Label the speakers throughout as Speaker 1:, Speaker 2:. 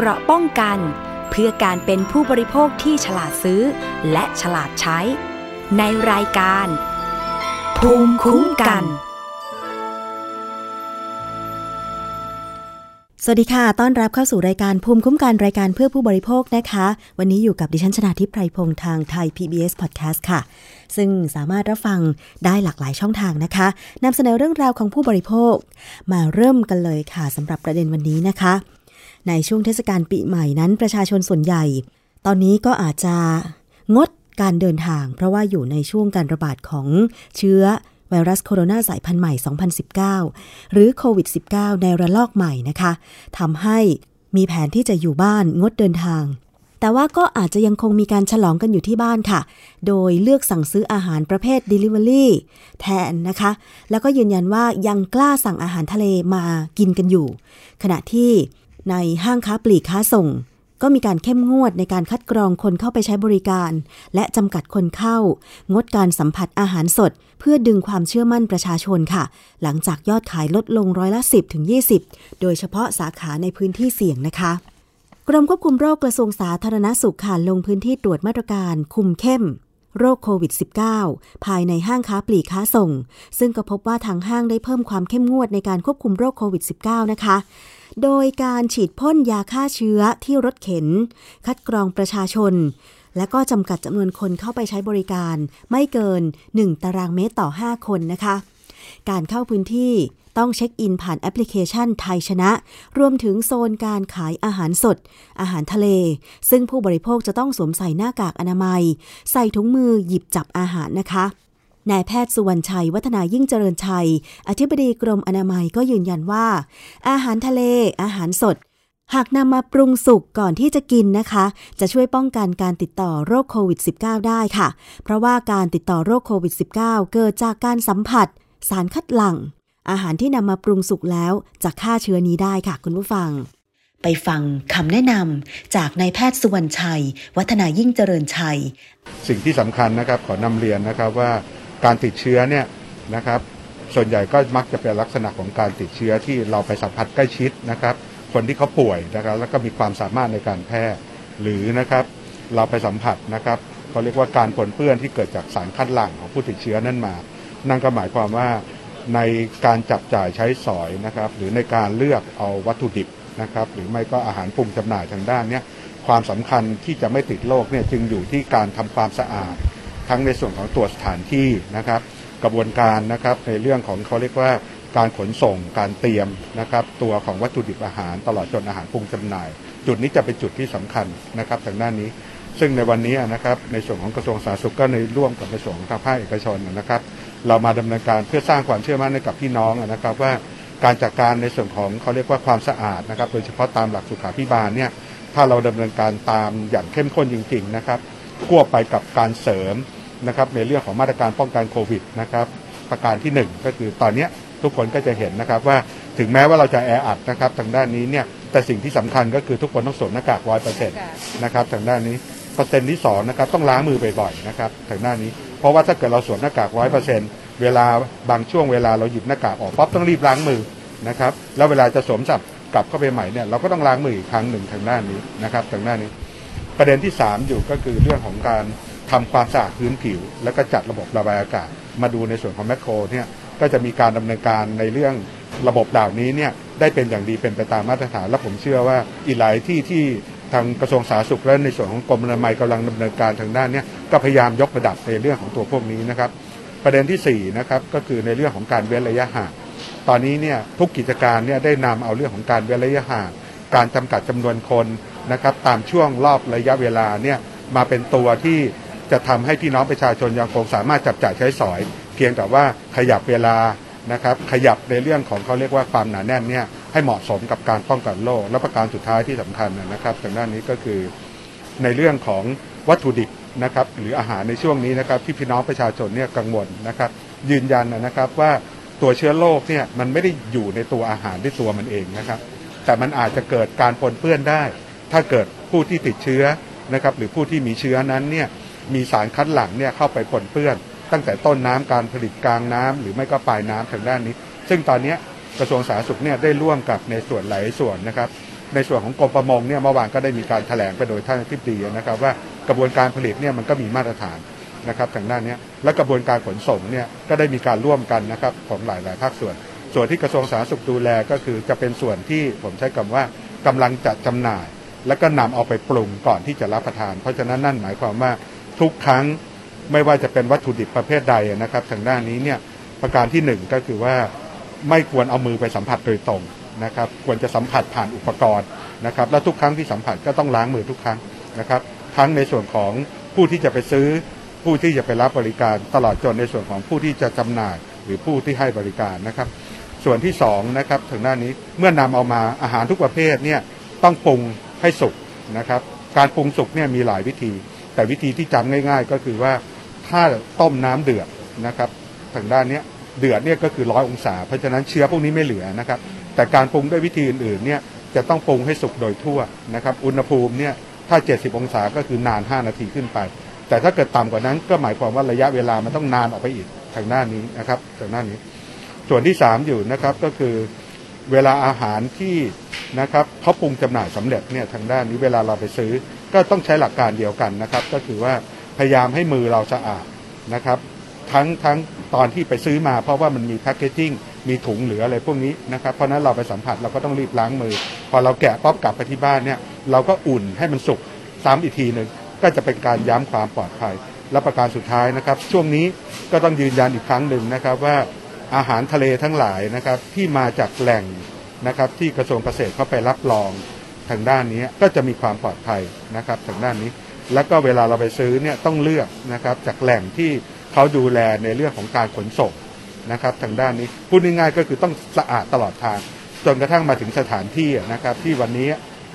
Speaker 1: เกราะป้องกัน เพื่อการเป็นผู้บริโภคที่ฉลาดซื้อ และฉลาดใช้ ในรายการ ภูมิคุ้มกัน
Speaker 2: สวัสดีค่ะ ต้อนรับเข้าสู่รายการภูมิคุ้มกันรายการเพื่อผู้บริโภคนะคะ วันนี้อยู่กับดิฉันชนาทิพไพรพงษ์ทางไทย PBS Podcast ค่ะซึ่งสามารถรับฟังได้หลากหลายช่องทางนะคะนำเสนอเรื่องราวของผู้บริโภค มาเริ่มกันเลยค่ะสำหรับประเด็นวันนี้นะคะ ในช่วงเทศกาลปีใหม่นั้นประชาชนส่วนใหญ่ ตอนนี้ก็อาจจะงดการเดินทาง เพราะว่าอยู่ในช่วงการระบาดของเชื้อไวรัสโคโรนาสายพันธุ์ใหม่ 2019 หรือโควิด -19 ในระลอกใหม่นะคะทำให้มีแผนที่จะอยู่บ้านงดเดินทาง แต่ว่าก็อาจจะยังคงมีการฉลองกันอยู่ที่บ้านค่ะ โดยเลือกสั่งซื้ออาหารประเภท Delivery แทนนะคะ แล้วก็ยืนยันว่ายังกล้าสั่งอาหารทะเลมากินกันอยู่ ขณะที่ ในห้างค้าปลีกค้าส่ง ก็มีการเข้มงวดในการคัดกรองคนเข้าไปใช้บริการ และจำกัดคนเข้า งดการสัมผัสอาหารสด เพื่อดึงความเชื่อมั่นประชาชนค่ะ หลังจากยอดขายลดลงร้อยละ 10ถึง20 โดยเฉพาะสาขาในพื้นที่เสี่ยงนะคะกรมควบคุมโรคกระทรวงสาธารณสุขค่ะลงพื้นที่ตรวจมาตรการคุมเข้ม โรคโควิด -19 ภายในห้างค้าปลีกค้าส่ง ซึ่งก็พบว่าทางห้างได้เพิ่มความเข้มงวดในการควบคุมโรคโควิด -19 นะคะ โดยการฉีดพ่นยาฆ่าเชื้อที่รถเข็น คัดกรองประชาชน และก็จำกัดจำนวนคนเข้าไปใช้บริการ ไม่เกิน 1 ตารางเมตรต่อ 5 คนนะคะ การเข้าพื้นที่ต้องเช็คอินผ่านแอปพลิเคชันไทยชนะ รวมถึงโซนการขายอาหารสด อาหารทะเล ซึ่งผู้บริโภคจะต้องสวมใส่หน้ากากอนามัย ใส่ถุงมือหยิบจับอาหารนะคะ นายแพทย์สุวรรณชัย วัฒนายิ่งเจริญชัย อธิบดีกรมอนามัยก็ยืนยันว่า อาหารทะเล อาหารสด หากนำมาปรุงสุกก่อนที่จะกินนะคะ จะช่วยป้องกันการติดต่อโรคโควิด -19 ได้ค่ะ เพราะว่าการติดต่อโรคโควิด -19 เกิดจากการสัมผัส สารคัดหลั่ง อาหารที่นำมาปรุงสุกแล้วจะฆ่าเชื้อนี้ได้ค่ะ คุณผู้ฟังไปฟังคำแนะนำจากนายแพทย์สุวรรณชัย วัฒนายิ่งเจริญชัย
Speaker 3: สิ่งที่สำคัญนะครับขอนำเรียนนะครับว่า การติดเชื้อเนี่ยนะครับส่วนใหญ่ก็มักจะเป็นลักษณะของการติดเชื้อที่เราไปสัมผัสใกล้ชิดนะครับ คนที่เขาป่วยนะครับ แล้วก็มีความสามารถในการแพร่หรือนะครับ เราไปสัมผัสนะครับเขาเรียกว่าการปนเปื้อนที่เกิดจากสารคัดหลั่งของผู้ติดเชื้อนั่นมา นั่นก็หมายความว่าในการจับจ่ายใช้สอยนะครับ หรือในการเลือกเอาวัตถุดิบนะครับ หรือไม่ก็อาหารปรุงจำหน่ายทางด้านเนี้ยความสำคัญที่จะไม่ติดโรคเนี่ยจึงอยู่ที่การทำความสะอาด ทั้งในส่วนของตัวสถานที่นะครับ กระบวนการนะครับในเรื่องของเขาเรียกว่าการขนส่งการเตรียมนะครับ ตัวของวัตถุดิบอาหารตลอดจนอาหารปรุงจำหน่าย จุดนี้จะเป็นจุดที่สำคัญนะครับทางด้านนี้ ซึ่งในวันนี้นะครับในส่วนของกระทรวงสาธารณสุขก็ในร่วมกับในส่วนของทางภาคเอกชนนะครับ เรามาดำเนินการเพื่อสร้างความเชื่อมั่นให้กับพี่น้องนะครับ ว่าการจัดการในส่วนของเขาเรียกว่าความสะอาดนะครับ โดยเฉพาะตามหลักสุขาภิบาลเนี่ยถ้าเราดำเนินการตามอย่างเข้มข้นจริง ๆ นะครับควบไปกับการเสริม นะครับในเรื่องของมาตรการป้องกันโควิดนะครับประการที่ 1 ก็คือตอนนี้ทุกคนก็จะเห็นนะครับว่าถึงแม้ว่าเราจะแออัดนะครับทางด้านนี้เนี่ยแต่สิ่งที่สำคัญก็คือทุกคนต้องสวมหน้ากากร้อยเปอร์เซ็นต์นะครับทางด้านนี้เปอร์เซ็นต์ที่2นะครับต้องล้างมือบ่อยๆนะครับทางด้านนี้ เพราะว่าถ้าเกิดเราสวมหน้ากากร้อยเปอร์เซ็นต์เวลาบางช่วงเวลาเราหยิบหน้ากากออกปั๊บต้องรีบล้างมือนะครับแล้วเวลาจะสวมสับกลับเข้าไปใหม่เนี่ยเราก็ต้องล้างมืออีกครั้งหนึ่งทางด้านนี้นะครับทางด้านนี้ ประเด็นที่ 3 อยู่ก็คือเรื่องของการ ทำความสะอาดพื้นผิว แล้วก็จัดระบบระบายอากาศ มาดูในส่วนของแมคโครเนี่ยก็จะมีการดำเนินการในเรื่องระบบเหล่านี้เนี่ยได้เป็นอย่างดีเป็นไปตามมาตรฐาน และผมเชื่อว่าอีกหลายที่ที่ทางกระทรวงสาธารณสุขและในส่วนของกรมอนามัยกำลังดำเนินการทางด้านเนี้ก็พยายามยกระดับในเรื่องของตัวพวกนี้นะครับ ประเด็นที่4นะครับก็คือในเรื่องของการเว้นระยะห่างตอนนี้เนี่ยทุกกิจการเนี่ยได้นำเอาเรื่องของการเว้นระยะห่างการจำกัดจำนวนคนนะครับตามช่วงรอบระยะเวลาเนี่ยมาเป็นตัวที่ จะทำให้พี่น้องประชาชนยังคงสามารถจับจ่ายใช้สอย เพียงแต่ว่าขยับเวลานะครับขยับในเรื่องของเขาเรียกว่าความหนาแน่นเนี่ยให้เหมาะสมกับการป้องกันโรคและประการสุดท้ายที่สำคัญนะครับทางด้านนี้ก็คือในเรื่องของวัตถุดิบนะครับหรืออาหารในช่วงนี้นะครับที่พี่น้องประชาชนเนี่ยกังวลนะครับ ยืนยันนะครับว่าตัวเชื้อโรคเนี่ยมันไม่ได้อยู่ในตัวอาหารด้วยตัวมันเองนะครับ แต่มันอาจจะเกิดการปนเปื้อนได้ ถ้าเกิดผู้ที่ติดเชื้อนะครับหรือผู้ที่มีเชื้อนั้นเนี่ย มีสารคัดหลั่งเนี่ยเข้าไปปนเปื้อน ตั้งแต่ต้นน้ำการผลิตกลางน้ำหรือไม่ก็ปลายน้ำทางด้านนี้ ซึ่งตอนนี้กระทรวงสาธารณสุขเนี่ยได้ร่วมกับในส่วนหลายส่วนนะครับ ในส่วนของกรมประมงเนี่ยเมื่อวานก็ได้มีการแถลงไปโดยท่านอธิบดีนะครับ ว่ากระบวนการผลิตเนี่ยมันก็มีมาตรฐานนะครับทางด้านนี้และกระบวนการขนส่งเนี่ยก็ได้มีการร่วมกันนะครับของหลาย ๆ ภาคส่วน ส่วนที่กระทรวงสาธารณสุขดูแลก็คือจะเป็นส่วนที่ผมใช้คำว่ากำลังจัดจำหน่าย แล้วก็นำเอาไปปรุงก่อนที่จะรับประทาน เพราะฉะนั้นนั่นหมายความว่า ทุกครั้งไม่ว่าจะเป็นวัตถุดิบประเภทใดนะครับ ทางด้านนี้เนี่ยประการที่หนึ่งก็คือว่าไม่ควรเอามือไปสัมผัสโดยตรงนะครับ ควรจะสัมผัสผ่านอุปกรณ์นะครับ และทุกครั้งที่สัมผัสก็ต้องล้างมือทุกครั้งนะครับ ทั้งในส่วนของผู้ที่จะไปซื้อ ผู้ที่จะไปรับบริการตลอดจนในส่วนของผู้ที่จะจำหน่าย หรือผู้ที่ให้บริการนะครับ ส่วนที่สองนะครับทางด้านนี้เมื่อนำเอามาอาหารทุกประเภทเนี่ยต้องปรุงให้สุกนะครับ การปรุงสุกเนี่ยมีหลายวิธี แต่วิธีที่จำง่าย ๆ ก็คือว่าถ้าต้มน้ำเดือดนะครับทางด้านนี้เดือดเนี่ยก็คือร้อยองศา เพราะฉะนั้นเชื้อพวกนี้ไม่เหลือนะครับ แต่การปรุงด้วยวิธีอื่นๆเนี่ยจะต้องปรุงให้สุกโดยทั่วนะครับ อุณหภูมิเนี่ยถ้า 70 องศาก็คือนาน 5 นาทีขึ้นไป แต่ถ้าเกิดต่ำกว่านั้นก็หมายความว่าระยะเวลามันต้องนานออกไปอีกทางด้านนี้นะครับทางด้านนี้ ส่วนที่ 3 อยู่นะครับก็คือเวลาอาหารที่นะครับเขาปรุงจำหน่ายสำเร็จเนี่ยทางด้านนี้เวลาเราไปซื้อ ก็ต้องใช้หลักการเดียวกันนะครับ ก็คือว่าพยายามให้มือเราสะอาดนะครับ ทั้งทั้งตอนที่ไปซื้อมาเพราะว่ามันมีแพคเกจิ้งมีถุงเหลืออะไรพวกนี้นะครับ เพราะนั้นเราไปสัมผัสเราก็ต้องรีบล้างมือ พอเราแกะป๊อบกลับไปที่บ้านเนี่ยเราก็อุ่นให้มันสุกซ้ำอีกทีหนึ่งก็จะเป็นการย้ำความปลอดภัย และประการสุดท้ายนะครับ ช่วงนี้ก็ต้องยืนยันอีกครั้งหนึ่งนะครับว่าอาหารทะเลทั้งหลายนะครับที่มาจากแหล่งนะครับที่กระทรวงเกษตรเขาไปรับรอง ทางด้านนี้ก็จะมีความปลอดภัยนะครับทางด้านนี้ แล้วก็เวลาเราไปซื้อเนี่ยต้องเลือกนะครับจากแหล่งที่เขาดูแลในเรื่องของการขนส่งนะครับทางด้านนี้พูดง่ายๆก็คือต้องสะอาดตลอดทาง จนกระทั่งมาถึงสถานที่นะครับที่วันนี้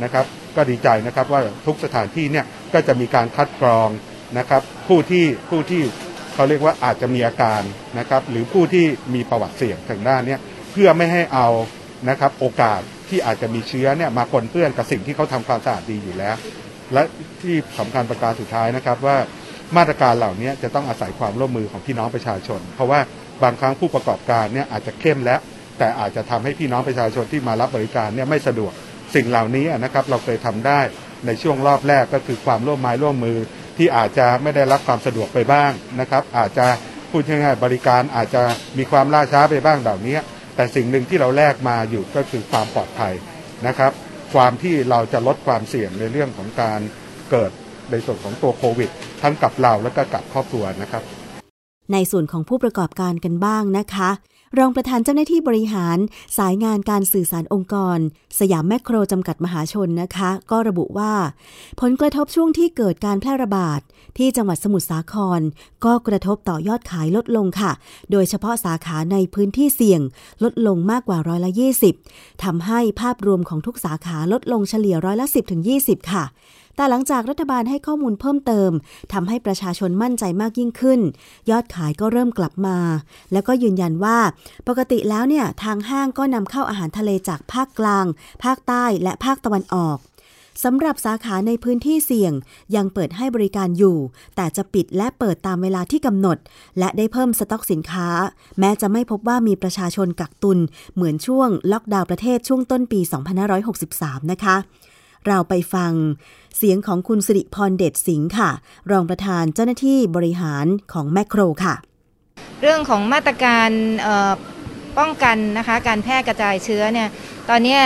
Speaker 3: นะครับก็ดีใจนะครับว่าทุกสถานที่เนี่ยก็จะมีการคัดกรองนะครับผู้ที่ผู้ที่เขาเรียกว่าอาจจะมีอาการนะครับหรือผู้ที่มีประวัติเสี่ยงทางด้านนี้เพื่อไม่ให้เอานะครับโอกาส ที่อาจจะมีเชื้อเนี่ยมาปนเปื้อนกับสิ่งที่เขาทำความสะอาดดีอยู่แล้ว และที่สำคัญประการสุดท้ายนะครับว่ามาตรการเหล่านี้จะต้องอาศัยความร่วมมือของพี่น้องประชาชน เพราะว่าบางครั้งผู้ประกอบการเนี่ยอาจจะเข้มแล้ว แต่อาจจะทำให้พี่น้องประชาชนที่มารับบริการเนี่ยไม่สะดวกสิ่งเหล่านี้นะครับเราเคยทำได้ในช่วงรอบแรกก็คือความร่วมไม้ร่วมมือที่อาจจะไม่ได้รับความสะดวกไปบ้างนะครับ อาจจะพูดง่ายๆบริการอาจจะมีความล่าช้าไปบ้างเหล่านี้ แต่สิ่งหนึ่งที่เราแลกมาอยู่ก็คือความปลอดภัยนะครับ ความที่เราจะลดความเสี่ยงในเรื่องของการเกิดในส่วนของตัวโควิด ทั้งกับเราและก็กับครอบครัวนะครับ
Speaker 2: ในส่วนของผู้ประกอบการกันบ้างนะคะ รองประธานเจ้าหน้าที่บริหารสายงานการสื่อสารองค์กร สยามแมคโครจำกัดมหาชนนะคะ ก็ระบุว่า ผลกระทบช่วงที่เกิดการแพร่ระบาด ที่จังหวัดสมุทรสาคร ก็กระทบต่อยอดขายลดลงค่ะ โดยเฉพาะสาขาในพื้นที่เสี่ยง ลดลงมากกว่าร้อยละ 20ทำให้ภาพรวมของทุกสาขาลดลงเฉลี่ยร้อยละ 10ถึง20 ค่ะ แต่หลังจากรัฐบาลให้ข้อมูลเพิ่มเติมทำให้ประชาชนมั่นใจมากยิ่งขึ้น ยอดขายก็เริ่มกลับมา แล้วก็ยืนยันว่า ปกติแล้วเนี่ยทางห้างก็นำเข้าอาหารทะเลจากภาคกลาง ภาคใต้และภาคตะวันออกสำหรับสาขาในพื้นที่เสี่ยงยังเปิดให้บริการอยู่ แต่จะปิดและเปิดตามเวลาที่กำหนด และได้เพิ่มสต็อกสินค้า แม้จะไม่พบว่ามีประชาชนกักตุน เหมือนช่วงล็อกดาวน์ประเทศช่วงต้นปี 2563 นะคะ เราไปฟังเสียงของคุณสิริพรเดชสิงห์ค่ะ รองประธานเจ้าหน้าที่บริหารของแมคโครค่ะ
Speaker 4: เรื่องของมาตรการป้องกันนะคะการแพร่กระจายเชื้อเนี่ยตอนนี้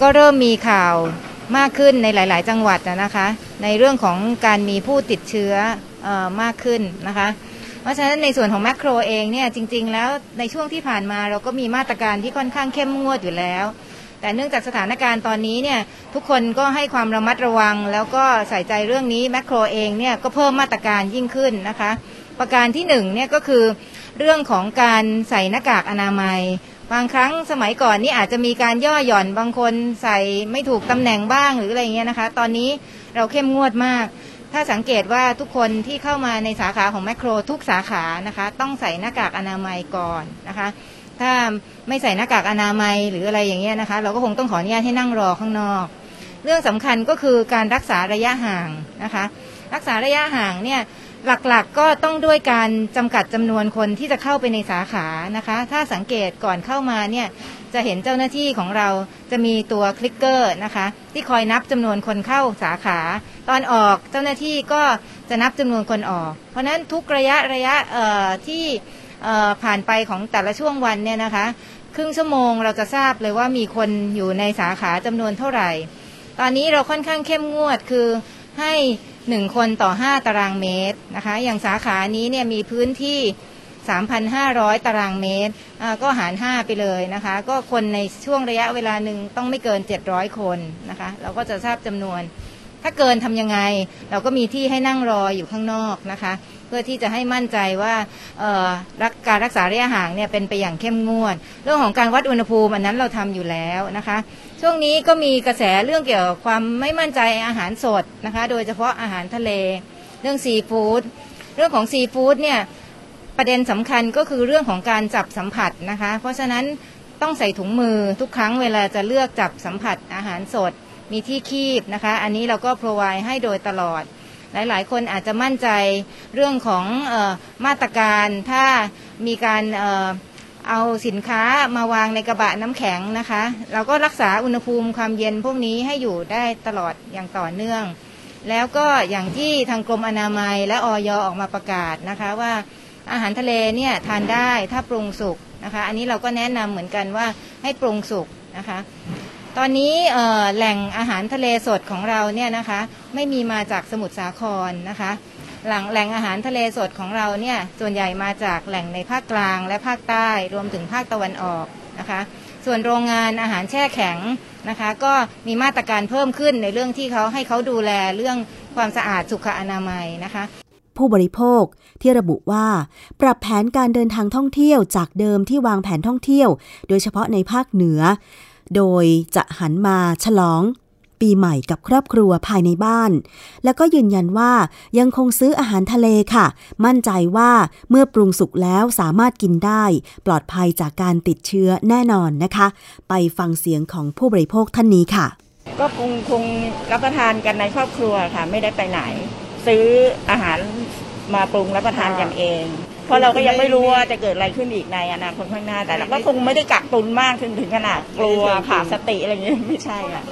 Speaker 4: ก็เริ่มมีข่าวมากขึ้นในหลาย ๆ จังหวัดนะคะ ในเรื่องของการมีผู้ติดเชื้อออมากขึ้นนะคะเพราะฉะนั้นในส่วนของแมคโครเองเนี่ยจริง ๆ แล้วในช่วงที่ผ่านมาเราก็มีมาตรการที่ค่อนข้างเข้มงวดอยู่แล้ว แต่เนื่องจากสถานการณ์ตอนนี้เนี่ยทุกคนก็ให้ความระมัดระวัง แล้วก็ใส่ใจเรื่องนี้แมคโครเองเนี่ยก็เพิ่มมาตรการยิ่งขึ้นนะคะ ประการที่หนึ่งเนี่ยก็คือเรื่องของการใส่หน้ากากอนามัย บางครั้งสมัยก่อนนี่อาจจะมีการย่อหย่อนบางคนใส่ไม่ถูกตำแหน่งบ้างหรืออะไรเงี้ยนะคะ ตอนนี้เราเข้มงวดมาก ถ้าสังเกตว่าทุกคนที่เข้ามาในสาขาของแมคโครทุกสาขานะคะ ต้องใส่หน้ากากอนามัยก่อนนะคะ ถ้าไม่ใส่หน้ากากอนามัยหรืออะไรอย่างเงี้ยนะคะ เราก็คงต้องขออนุญาตให้นั่งรอข้างนอก เรื่องสำคัญก็คือการรักษาระยะห่างนะคะ รักษาระยะห่างเนี่ยหลักๆก็ต้องด้วยการจำกัดจำนวนคนที่จะเข้าไปในสาขานะคะ ถ้าสังเกตก่อนเข้ามาเนี่ยจะเห็นเจ้าหน้าที่ของเราจะมีตัวคลิกเกอร์นะคะ ที่คอยนับจำนวนคนเข้าสาขา ตอนออกเจ้าหน้าที่ก็จะนับจำนวนคนออก เพราะฉะนั้นทุกระยะระยะที่ ผ่านไปของแต่ละช่วงวันเนี่ยนะคะ ครึ่งชั่วโมงเราจะทราบเลยว่ามีคนอยู่ในสาขาจำนวนเท่าไหร่ ตอนนี้เราค่อนข้างเข้มงวดคือให้หนึ่งคนต่อห้าตารางเมตรนะคะ อย่างสาขานี้เนี่ยมีพื้นที่ 3,500 ตารางเมตร ก็หาร 5 ไปเลยนะคะ ก็คนในช่วงระยะเวลาหนึ่งต้องไม่เกิน 700 คนนะคะ เราก็จะทราบจำนวน ถ้าเกินทำยังไง เราก็มีที่ให้นั่งรออยู่ข้างนอกนะคะ เพื่อที่จะให้มั่นใจว่าการรักษาระยะห่างเนี่ยเป็นไปอย่างเข้มงวด เรื่องของการวัดอุณหภูมิอันนั้นเราทำอยู่แล้วนะคะ ช่วงนี้ก็มีกระแสเรื่องเกี่ยวกับความไม่มั่นใจอาหารสดนะคะ โดยเฉพาะอาหารทะเล เรื่องซีฟู้ดเรื่องของซีฟู้ดเนี่ยประเด็นสำคัญก็คือเรื่องของการจับสัมผัสนะคะ เพราะฉะนั้นต้องใส่ถุงมือทุกครั้งเวลาจะเลือกจับสัมผัสอาหารสด มีที่คีบนะคะ อันนี้เราก็พรอไวให้โดยตลอด หลาย ๆ คนอาจจะมั่นใจเรื่องของออมาตรการถ้ามีการเเอาสินค้ามาวางในกระบะน้ำแข็งนะคะ เราก็รักษาอุณหภูมิความเย็นพวกนี้ให้อยู่ได้ตลอดอย่างต่อเนื่อง แล้วก็อย่างที่ทางกรมอนามัยและออยออกมาประกาศนะคะว่าอาหารทะเลเนี่ยทานได้ถ้าปรุงสุกนะคะ อันนี้เราก็แนะนำเหมือนกันว่าให้ปรุงสุกนะคะ ตอนนี้แหล่งอาหารทะเลสดของเราเนี่ยนะคะไม่มีมาจากสมุทรสาครนะคะหลังแหล่งอาหารทะเลสดของเราเนี่ยส่วนใหญ่มาจากแหล่งในภาคกลางและภาคใต้รวมถึงภาคตะวันออกนะคะส่วนโรงงานอาหารแช่แข็งนะคะก็มีมาตรการเพิ่มขึ้นในเรื่องที่เขาให้เขาดูแลเรื่องความสะอาดสุขอนามัยนะคะ
Speaker 2: ผู้บริโภคที่ระบุว่า ปรับแผนการเดินทางท่องเที่ยวจากเดิมที่วางแผนท่องเที่ยว โดยเฉพาะในภาคเหนือ โดยจะหันมาฉลองปีใหม่กับครอบครัวภายในบ้าน แล้วก็ยืนยันว่ายังคงซื้ออาหารทะเลค่ะ มั่นใจว่าเมื่อปรุงสุกแล้วสามารถกินได้ ปลอดภัยจากการติดเชื้อแน่นอนนะคะ ไปฟังเสียงของผู้บริโภคท่านนี้ค่ะ
Speaker 5: ก็คงคงรับประทานกันในครอบครัวค่ะ ไม่ได้ไปไหน ซื้ออาหารมาปรุงรับประทานกันเอง เพราะเราก็ยังไม่รู้ว่าจะเกิดอะไรขึ้นอีกในอนาคตข้างหน้าแต่เราก็คงไม่ได้กักตุนมากถึงถึงขนาดกลัวขาดสติอะไรอย่างเงี้ยไม่ใช่ค่ะ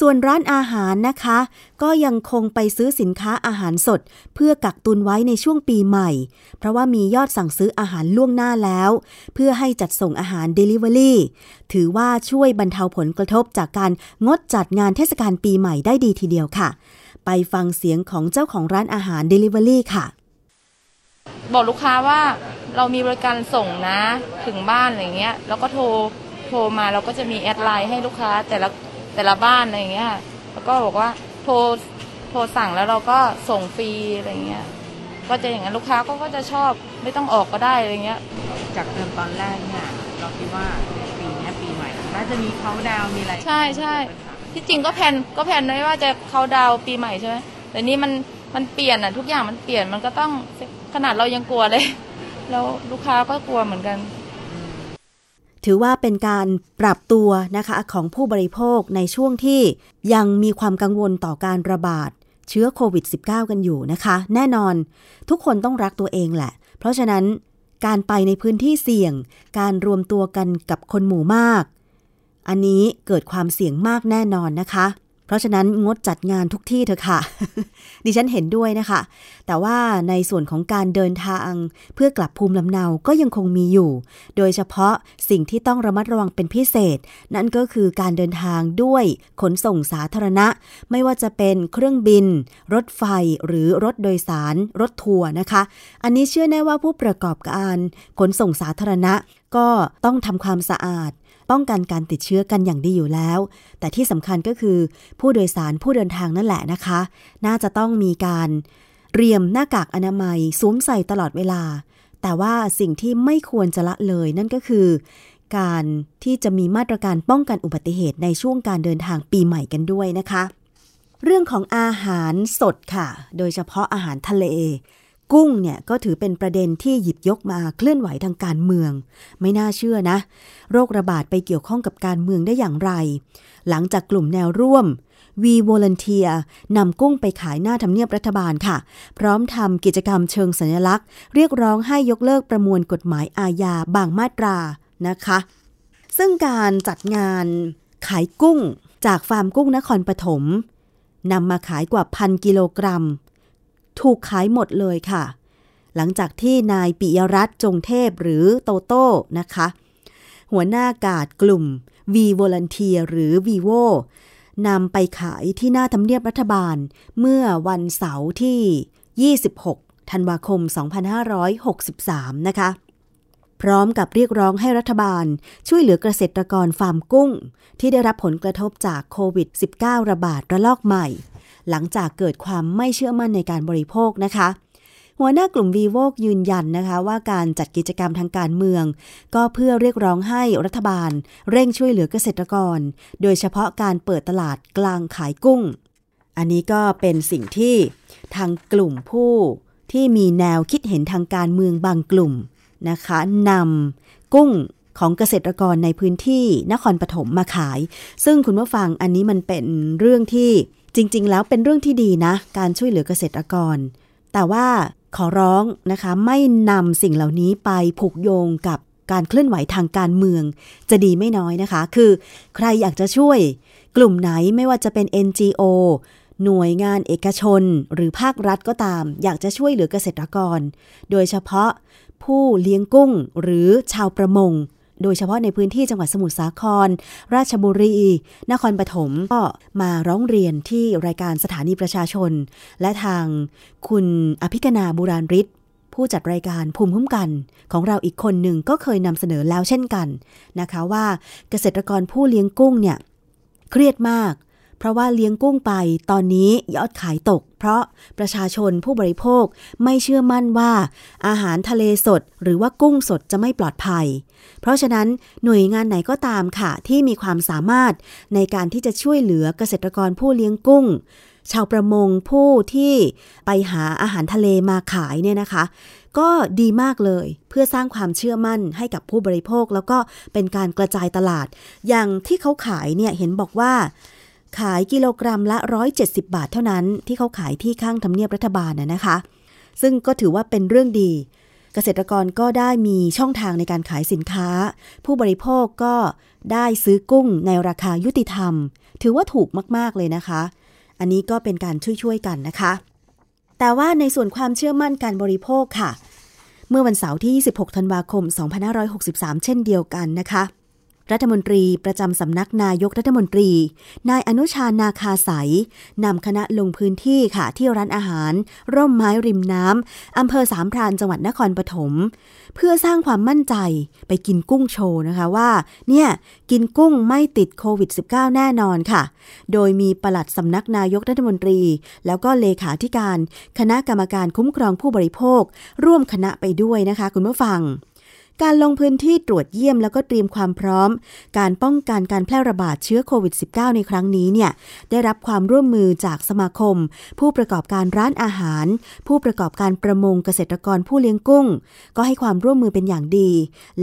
Speaker 2: ส่วนร้านอาหารนะคะ ก็ยังคงไปซื้อสินค้าอาหารสด เพื่อกักตุนไว้ในช่วงปีใหม่ เพราะว่ามียอดสั่งซื้ออาหารล่วงหน้าแล้ว เพื่อให้จัดส่งอาหาร Delivery ถือว่าช่วยบรรเทาผลกระทบจากการงดจัดงานเทศกาลปีใหม่ได้ดีทีเดียวค่ะ ไปฟังเสียงของเจ้าของร้านอาหาร Delivery ค่ะ
Speaker 6: บอกลูกค้าว่าเรามีบริการส่งนะถึงบ้านอะไรเงี้ยแล้วก็โทรโทรมาเราก็จะมีแอดไลน์ให้ลูกค้าแต่ละแต่ละบ้านอะไรเงี้ยแล้วก็บอกว่าโทรโทรสั่งแล้วเราก็ส่งฟรีอะไรเงี้ยก็จะอย่างนั้นลูกค้าก็ก็จะชอบไม่ต้องออกก็ได้อะไรเงี้ย
Speaker 7: จากเดิมตอนแรกเนี่ยเราคิดว่าปีนี้ปีใหม่น่าจะมีเขาดาวมีอะไร
Speaker 6: ใช่ใช่ที่จริงก็แผนก็แผนไว้ว่าจะเขาดาวปีใหม่ใช่ไหมแต่นี่มันมันเปลี่ยนอะทุกอย่างมันเปลี่ยนมันก็ต้อง ขนาดเรายังกลัวเลย แล้วลูกค้าก็กลัวเหมือนกัน
Speaker 2: ถือว่าเป็นการปรับตัวนะคะของผู้บริโภคในช่วงที่ยังมีความกังวลต่อการระบาดเชื้อโควิด -19 กันอยู่นะคะ แน่นอนทุกคนต้องรักตัวเองแหละ เพราะฉะนั้นการไปในพื้นที่เสี่ยง การรวมตัวกันกับคนหมู่มาก อันนี้เกิดความเสี่ยงมากแน่นอนนะคะ ราะฉะนั้นงดจัดงานทุกที่เถอะค่ะ ดิฉันเห็นด้วยนะคะ แต่ว่าในส่วนของการเดินทางเพื่อกลับภูมิลำเนาก็ยังคงมีอยู่ โดยเฉพาะสิ่งที่ต้องระมัดระวังเป็นพิเศษ นั่นก็คือการเดินทางด้วยขนส่งสาธารณะ ไม่ว่าจะเป็นเครื่องบิน รถไฟหรือรถโดยสาร รถทัวร์นะคะ อันนี้เชื่อแน่ว่าผู้ประกอบการขนส่งสาธารณะก็ต้องทำความสะอาด ป้องกันการติดเชื้อกันอย่างดีอยู่แล้ว แต่ที่สำคัญก็คือ ผู้โดยสารผู้เดินทางนั่นแหละนะคะ น่าจะต้องมีการเรียมหน้ากากอนามัยสวมใส่ตลอดเวลา แต่ว่าสิ่งที่ไม่ควรจะละเลยนั่นก็คือ การที่จะมีมาตรการป้องกันอุบัติเหตุในช่วงการเดินทางปีใหม่กันด้วยนะคะ เรื่องของอาหารสดค่ะ โดยเฉพาะอาหารทะเล กุ้งเนี่ยก็ถือเป็นประเด็นที่หยิบยกมาเคลื่อนไหวทางการเมือง ไม่น่าเชื่อนะ โรคระบาดไปเกี่ยวข้องกับการเมืองได้อย่างไร หลังจากกลุ่มแนวร่วม We Volunteer ำกุ้งไปขายหน้าทำเนียบรัฐบาลค่ะ พร้อมทำกิจกรรมเชิงสัญลักษณ์ เรียกร้องให้ยกเลิกประมวลกฎหมายอาญาบางมาตรานะคะ ซึ่งการจัดงานขายกุ้งจากฟาร์มกุ้งนครปฐมนำมาขายกว่าพันกิโลกรัม ถูกขายหมดเลยค่ะ หลังจากที่นายปิยรัตน์จงเทพหรือโตโต้นะคะ หัวหน้ากาดกลุ่ม V Volunteer หรือ Vivo นำไปขายที่หน้าทำเนียบรัฐบาลเมื่อวันเสาร์ที่ 26 ธันวาคม 2563 นะคะ พร้อมกับเรียกร้องให้รัฐบาล ช่วยเหลือเกษตรกรฟาร์มกุ้ง ที่ได้รับผลกระทบจากโควิด -19 ระบาดระลอกใหม่ หลังจากเกิดความไม่เชื่อมั่นในการบริโภคนะคะ หัวหน้ากลุ่มวีโวกยืนยันนะคะว่าการจัดกิจกรรมทางการเมือง ก็เพื่อเรียกร้องให้รัฐบาล เร่งช่วยเหลือเกษตรกร โดยเฉพาะการเปิดตลาดกลางขายกุ้ง อันนี้ก็เป็นสิ่งที่ทางกลุ่มผู้ที่มีแนวคิดเห็นทางการเมืองบางกลุ่มนะคะนำกุ้งของเกษตรกรในพื้นที่นครปฐมมาขาย ซึ่งคุณผู้ฟังอันนี้มันเป็นเรื่องที่ จริง ๆ แล้วเป็นเรื่องที่ดีนะ การช่วยเหลือเกษตรกร แต่ว่าขอร้องนะคะ ไม่นำสิ่งเหล่านี้ไปผูกโยงกับการเคลื่อนไหวทางการเมือง จะดีไม่น้อยนะคะ คือ ใครอยากจะช่วย กลุ่มไหนไม่ว่าจะเป็น NGO หน่วยงานเอกชน หรือภาครัฐก็ตาม อยากจะช่วยเหลือเกษตรกร โดยเฉพาะผู้เลี้ยงกุ้งหรือชาวประมง โดยเฉพาะในพื้นที่จังหวัดสมุทรสาคร ราชบุรี นครปฐมก็มาร้องเรียนที่รายการสถานีประชาชน และทางคุณอภิกนาบุราริศผู้จัดรายการภูมิคุ้มกัน ของเราอีกคนหนึ่งก็เคยนำเสนอแล้วเช่นกันนะคะว่าเกษตรกรผู้เลี้ยงกุ้งเนี่ยเครียดมากเพราะว่าเลี้ยงกุ้งไปตอนนี้ยอดขายตก เพราะประชาชนผู้บริโภคไม่เชื่อมั่นว่า อาหารทะเลสดหรือว่ากุ้งสดจะไม่ปลอดภัย เพราะฉะนั้นหน่วยงานไหนก็ตามค่ะ ที่มีความสามารถในการที่จะช่วยเหลือเกษตรกรผู้เลี้ยงกุ้ง ชาวประมงผู้ที่ไปหาอาหารทะเลมาขายเนี่ยนะคะก็ดีมากเลยเพื่อสร้างความเชื่อมั่นให้กับผู้บริโภค แล้วก็เป็นการกระจายตลาด อย่างที่เขาขายเนี่ยเห็นบอกว่า ขายกิโลกรัมละ 170 บาทเท่านั้น ที่เขาขายที่ข้างทำเนียบรัฐบาลน่ะนะคะ ซึ่งก็ถือว่าเป็นเรื่องดี เกษตรกรก็ได้มีช่องทางในการขายสินค้า ผู้บริโภคก็ได้ซื้อกุ้งในราคายุติธรรม ถือว่าถูกมากๆเลยนะคะ อันนี้ก็เป็นการช่วยๆกันนะคะ แต่ว่าในส่วนความเชื่อมั่นการบริโภคค่ะ เมื่อวันเสาร์ที่ 26 ธันวาคม 2563 เช่นเดียวกันนะคะ รัฐมนตรีประจำสำนักนายกรัฐมนตรี นายอนุชานาคาสายนำคณะลงพื้นที่ค่ะ ที่ร้านอาหาร ร่มไม้ริมน้ำอำเภอสามพรานจังหวัดนครปฐมเพื่อสร้างความมั่นใจไปกินกุ้งโชว์นะคะว่า เนี่ย กินกุ้งไม่ติดโควิด -19 แน่นอนค่ะ โดยมีปลัดสำนักนายกรัฐมนตรี แล้วก็เลขาธิการ คณะกรรมการคุ้มครองผู้บริโภค ร่วมคณะไปด้วยนะคะ คุณผู้ฟัง การลงพื้นที่ตรวจเยี่ยมแล้วก็เตรียมความพร้อม การป้องกันการแพร่ระบาดเชื้อโควิด -19 ในครั้งนี้เนี่ยได้รับความร่วมมือจากสมาคม ผู้ประกอบการร้านอาหาร ผู้ประกอบการประมงเกษตรกรผู้เลี้ยงกุ้ง ก็ให้ความร่วมมือเป็นอย่างดี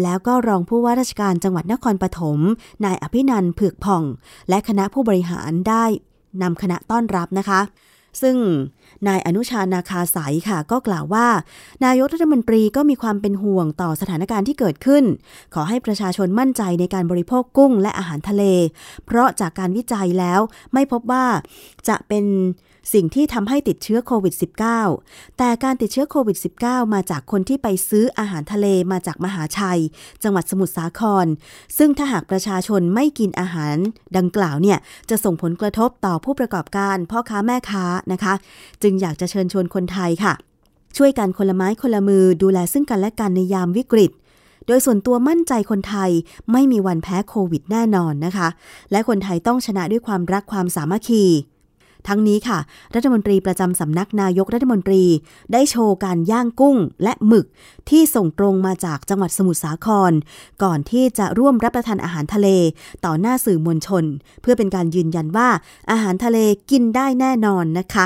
Speaker 2: แล้วก็รองผู้ว่าราชการจังหวัดนครปฐมนายอภินันท์เผือกผ่อง และคณะผู้บริหารได้นำคณะต้อนรับนะคะ ซึ่ง นายอนุชานาคาสายค่ะ ก็กล่าวว่า นายกรัฐมนตรีก็มีความเป็นห่วงต่อสถานการณ์ที่เกิดขึ้น ขอให้ประชาชนมั่นใจในการบริโภคกุ้งและอาหารทะเล เพราะจากการวิจัยแล้วไม่พบว่าจะเป็น สิ่งที่ทำให้ติดเชื้อโควิด -19 แต่การติดเชื้อโควิด -19 มาจากคนที่ไปซื้ออาหารทะเลมาจากมหาชัย จังหวัดสมุทรสาคร ซึ่งถ้าหากประชาชนไม่กินอาหารดังกล่าวเนี่ย จะส่งผลกระทบต่อผู้ประกอบการพ่อค้าแม่ค้านะคะ จึงอยากจะเชิญชวนคนไทยค่ะ ช่วยกันคนละไม้คนละมือดูแลซึ่งกันและกันในยามวิกฤตโดยส่วนตัวมั่นใจคนไทยไม่มีวันแพ้โควิดแน่นอนนะคะ และคนไทยต้องชนะด้วยความรักความสามัคคี ทั้งนี้ค่ะ รัฐมนตรีประจำสำนักนายกรัฐมนตรี ได้โชว์การย่างกุ้งและหมึกที่ส่งตรงมาจากจังหวัดสมุทรสาคร ก่อนที่จะร่วมรับประทานอาหารทะเล ต่อหน้าสื่อมวลชน เพื่อเป็นการยืนยันว่าอาหารทะเลกินได้แน่นอนนะคะ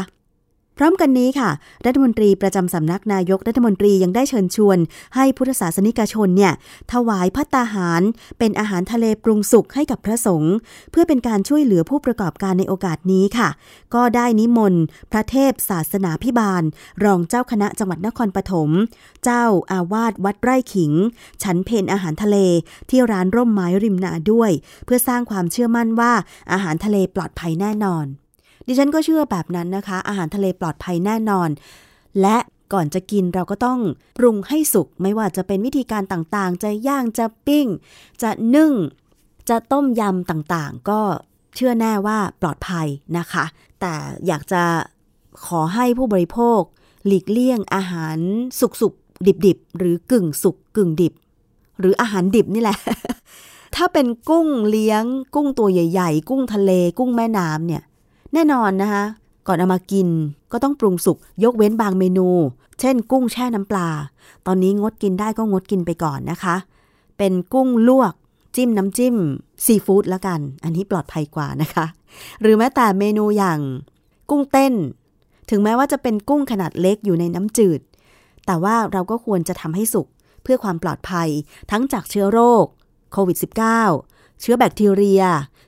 Speaker 2: พร้อมกันนี้ค่ะ รัฐมนตรีประจำสำนักนายกรัฐมนตรียังได้เชิญชวน ให้พุทธศาสนิกชนเนี่ยถวายพัตตาหาร เป็นอาหารทะเลปรุงสุกให้กับพระสงฆ์เพื่อเป็นการช่วยเหลือผู้ประกอบการในโอกาสนี้ค่ะ ก็ได้นิมนต์ พระเทพศาสนาพิบาล รองเจ้าคณะจังหวัดนครปฐมเจ้าอาวาสวัดไร่ขิง ฉันเพนอาหารทะเลที่ร้านร่มไม้ริมนาด้วย เพื่อสร้างความเชื่อมั่นว่าอาหารทะเลปลอดภัยแน่นอน ดิฉันก็เชื่อแบบนั้นนะคะ อาหารทะเลปลอดภัยแน่นอน และก่อนจะกินเราก็ต้องปรุงให้สุก ไม่ว่าจะเป็นวิธีการต่างๆ จะย่างจะปิ้ง จะนึ่ง จะต้มยำต่างๆ ก็เชื่อแน่ว่าปลอดภัยนะคะ แต่อยากจะขอให้ผู้บริโภค หลีกเลี่ยงอาหารสุกๆดิบๆ หรือกึ่งสุกกึ่งดิบ หรืออาหารดิบนี่แหละ ถ้าเป็นกุ้งเลี้ยง กุ้งตัวใหญ่ ๆ กุ้งทะเล กุ้งแม่น้ำเนี่ย แน่นอนนะคะก่อนเอามากินก็ต้องปรุงสุกยกเว้นบางเมนู เช่น กุ้งแช่น้ำปลา ตอนนี้งดกินได้ก็งดกินไปก่อนนะคะ เป็นกุ้งลวก จิ้มน้ำจิ้ม ซีฟู้ดละกัน อันนี้ปลอดภัยกว่านะคะ หรือแม้แต่เมนูอย่าง กุ้งเต้น ถึงแม้ว่าจะเป็นกุ้งขนาดเล็กอยู่ในน้ำจืด แต่ว่าเราก็ควรจะทำให้สุกเพื่อความปลอดภัยทั้งจากเชื้อโรคโควิด -19 เชื้อแบคทีเรีย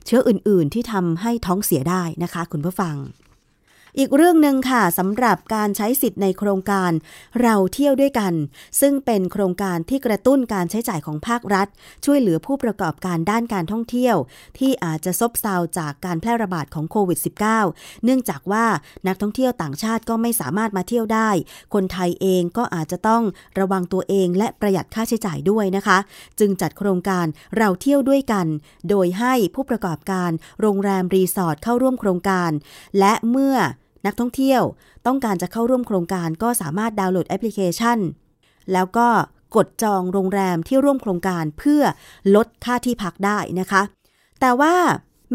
Speaker 2: เชื้ออื่นๆ ที่ทำให้ท้องเสียได้นะคะ คุณผู้ฟัง อีกเรื่องหนึ่งค่ะสำหรับการใช้สิทธิ์ในโครงการเราเที่ยวด้วยกัน ซึ่งเป็นโครงการที่กระตุ้นการใช้จ่ายของภาครัฐ ช่วยเหลือผู้ประกอบการด้านการท่องเที่ยว ที่อาจจะซบเซาจากการแพร่ระบาดของโควิด -19 เนื่องจากว่านักท่องเที่ยวต่างชาติก็ไม่สามารถมาเที่ยวได้ คนไทยเองก็อาจจะต้องระวังตัวเองและประหยัดค่าใช้จ่ายด้วยนะคะ จึงจัดโครงการเราเที่ยวด้วยกัน โดยให้ผู้ประกอบการโรงแรมรีสอร์ทเข้าร่วมโครงการ และเมื่อ นักท่องเที่ยวต้องการจะเข้าร่วมโครงการก็สามารถดาวน์โหลดแอปพลิเคชัน แล้วก็กดจองโรงแรมที่ร่วมโครงการเพื่อลดค่าที่พักได้นะคะ แต่ว่า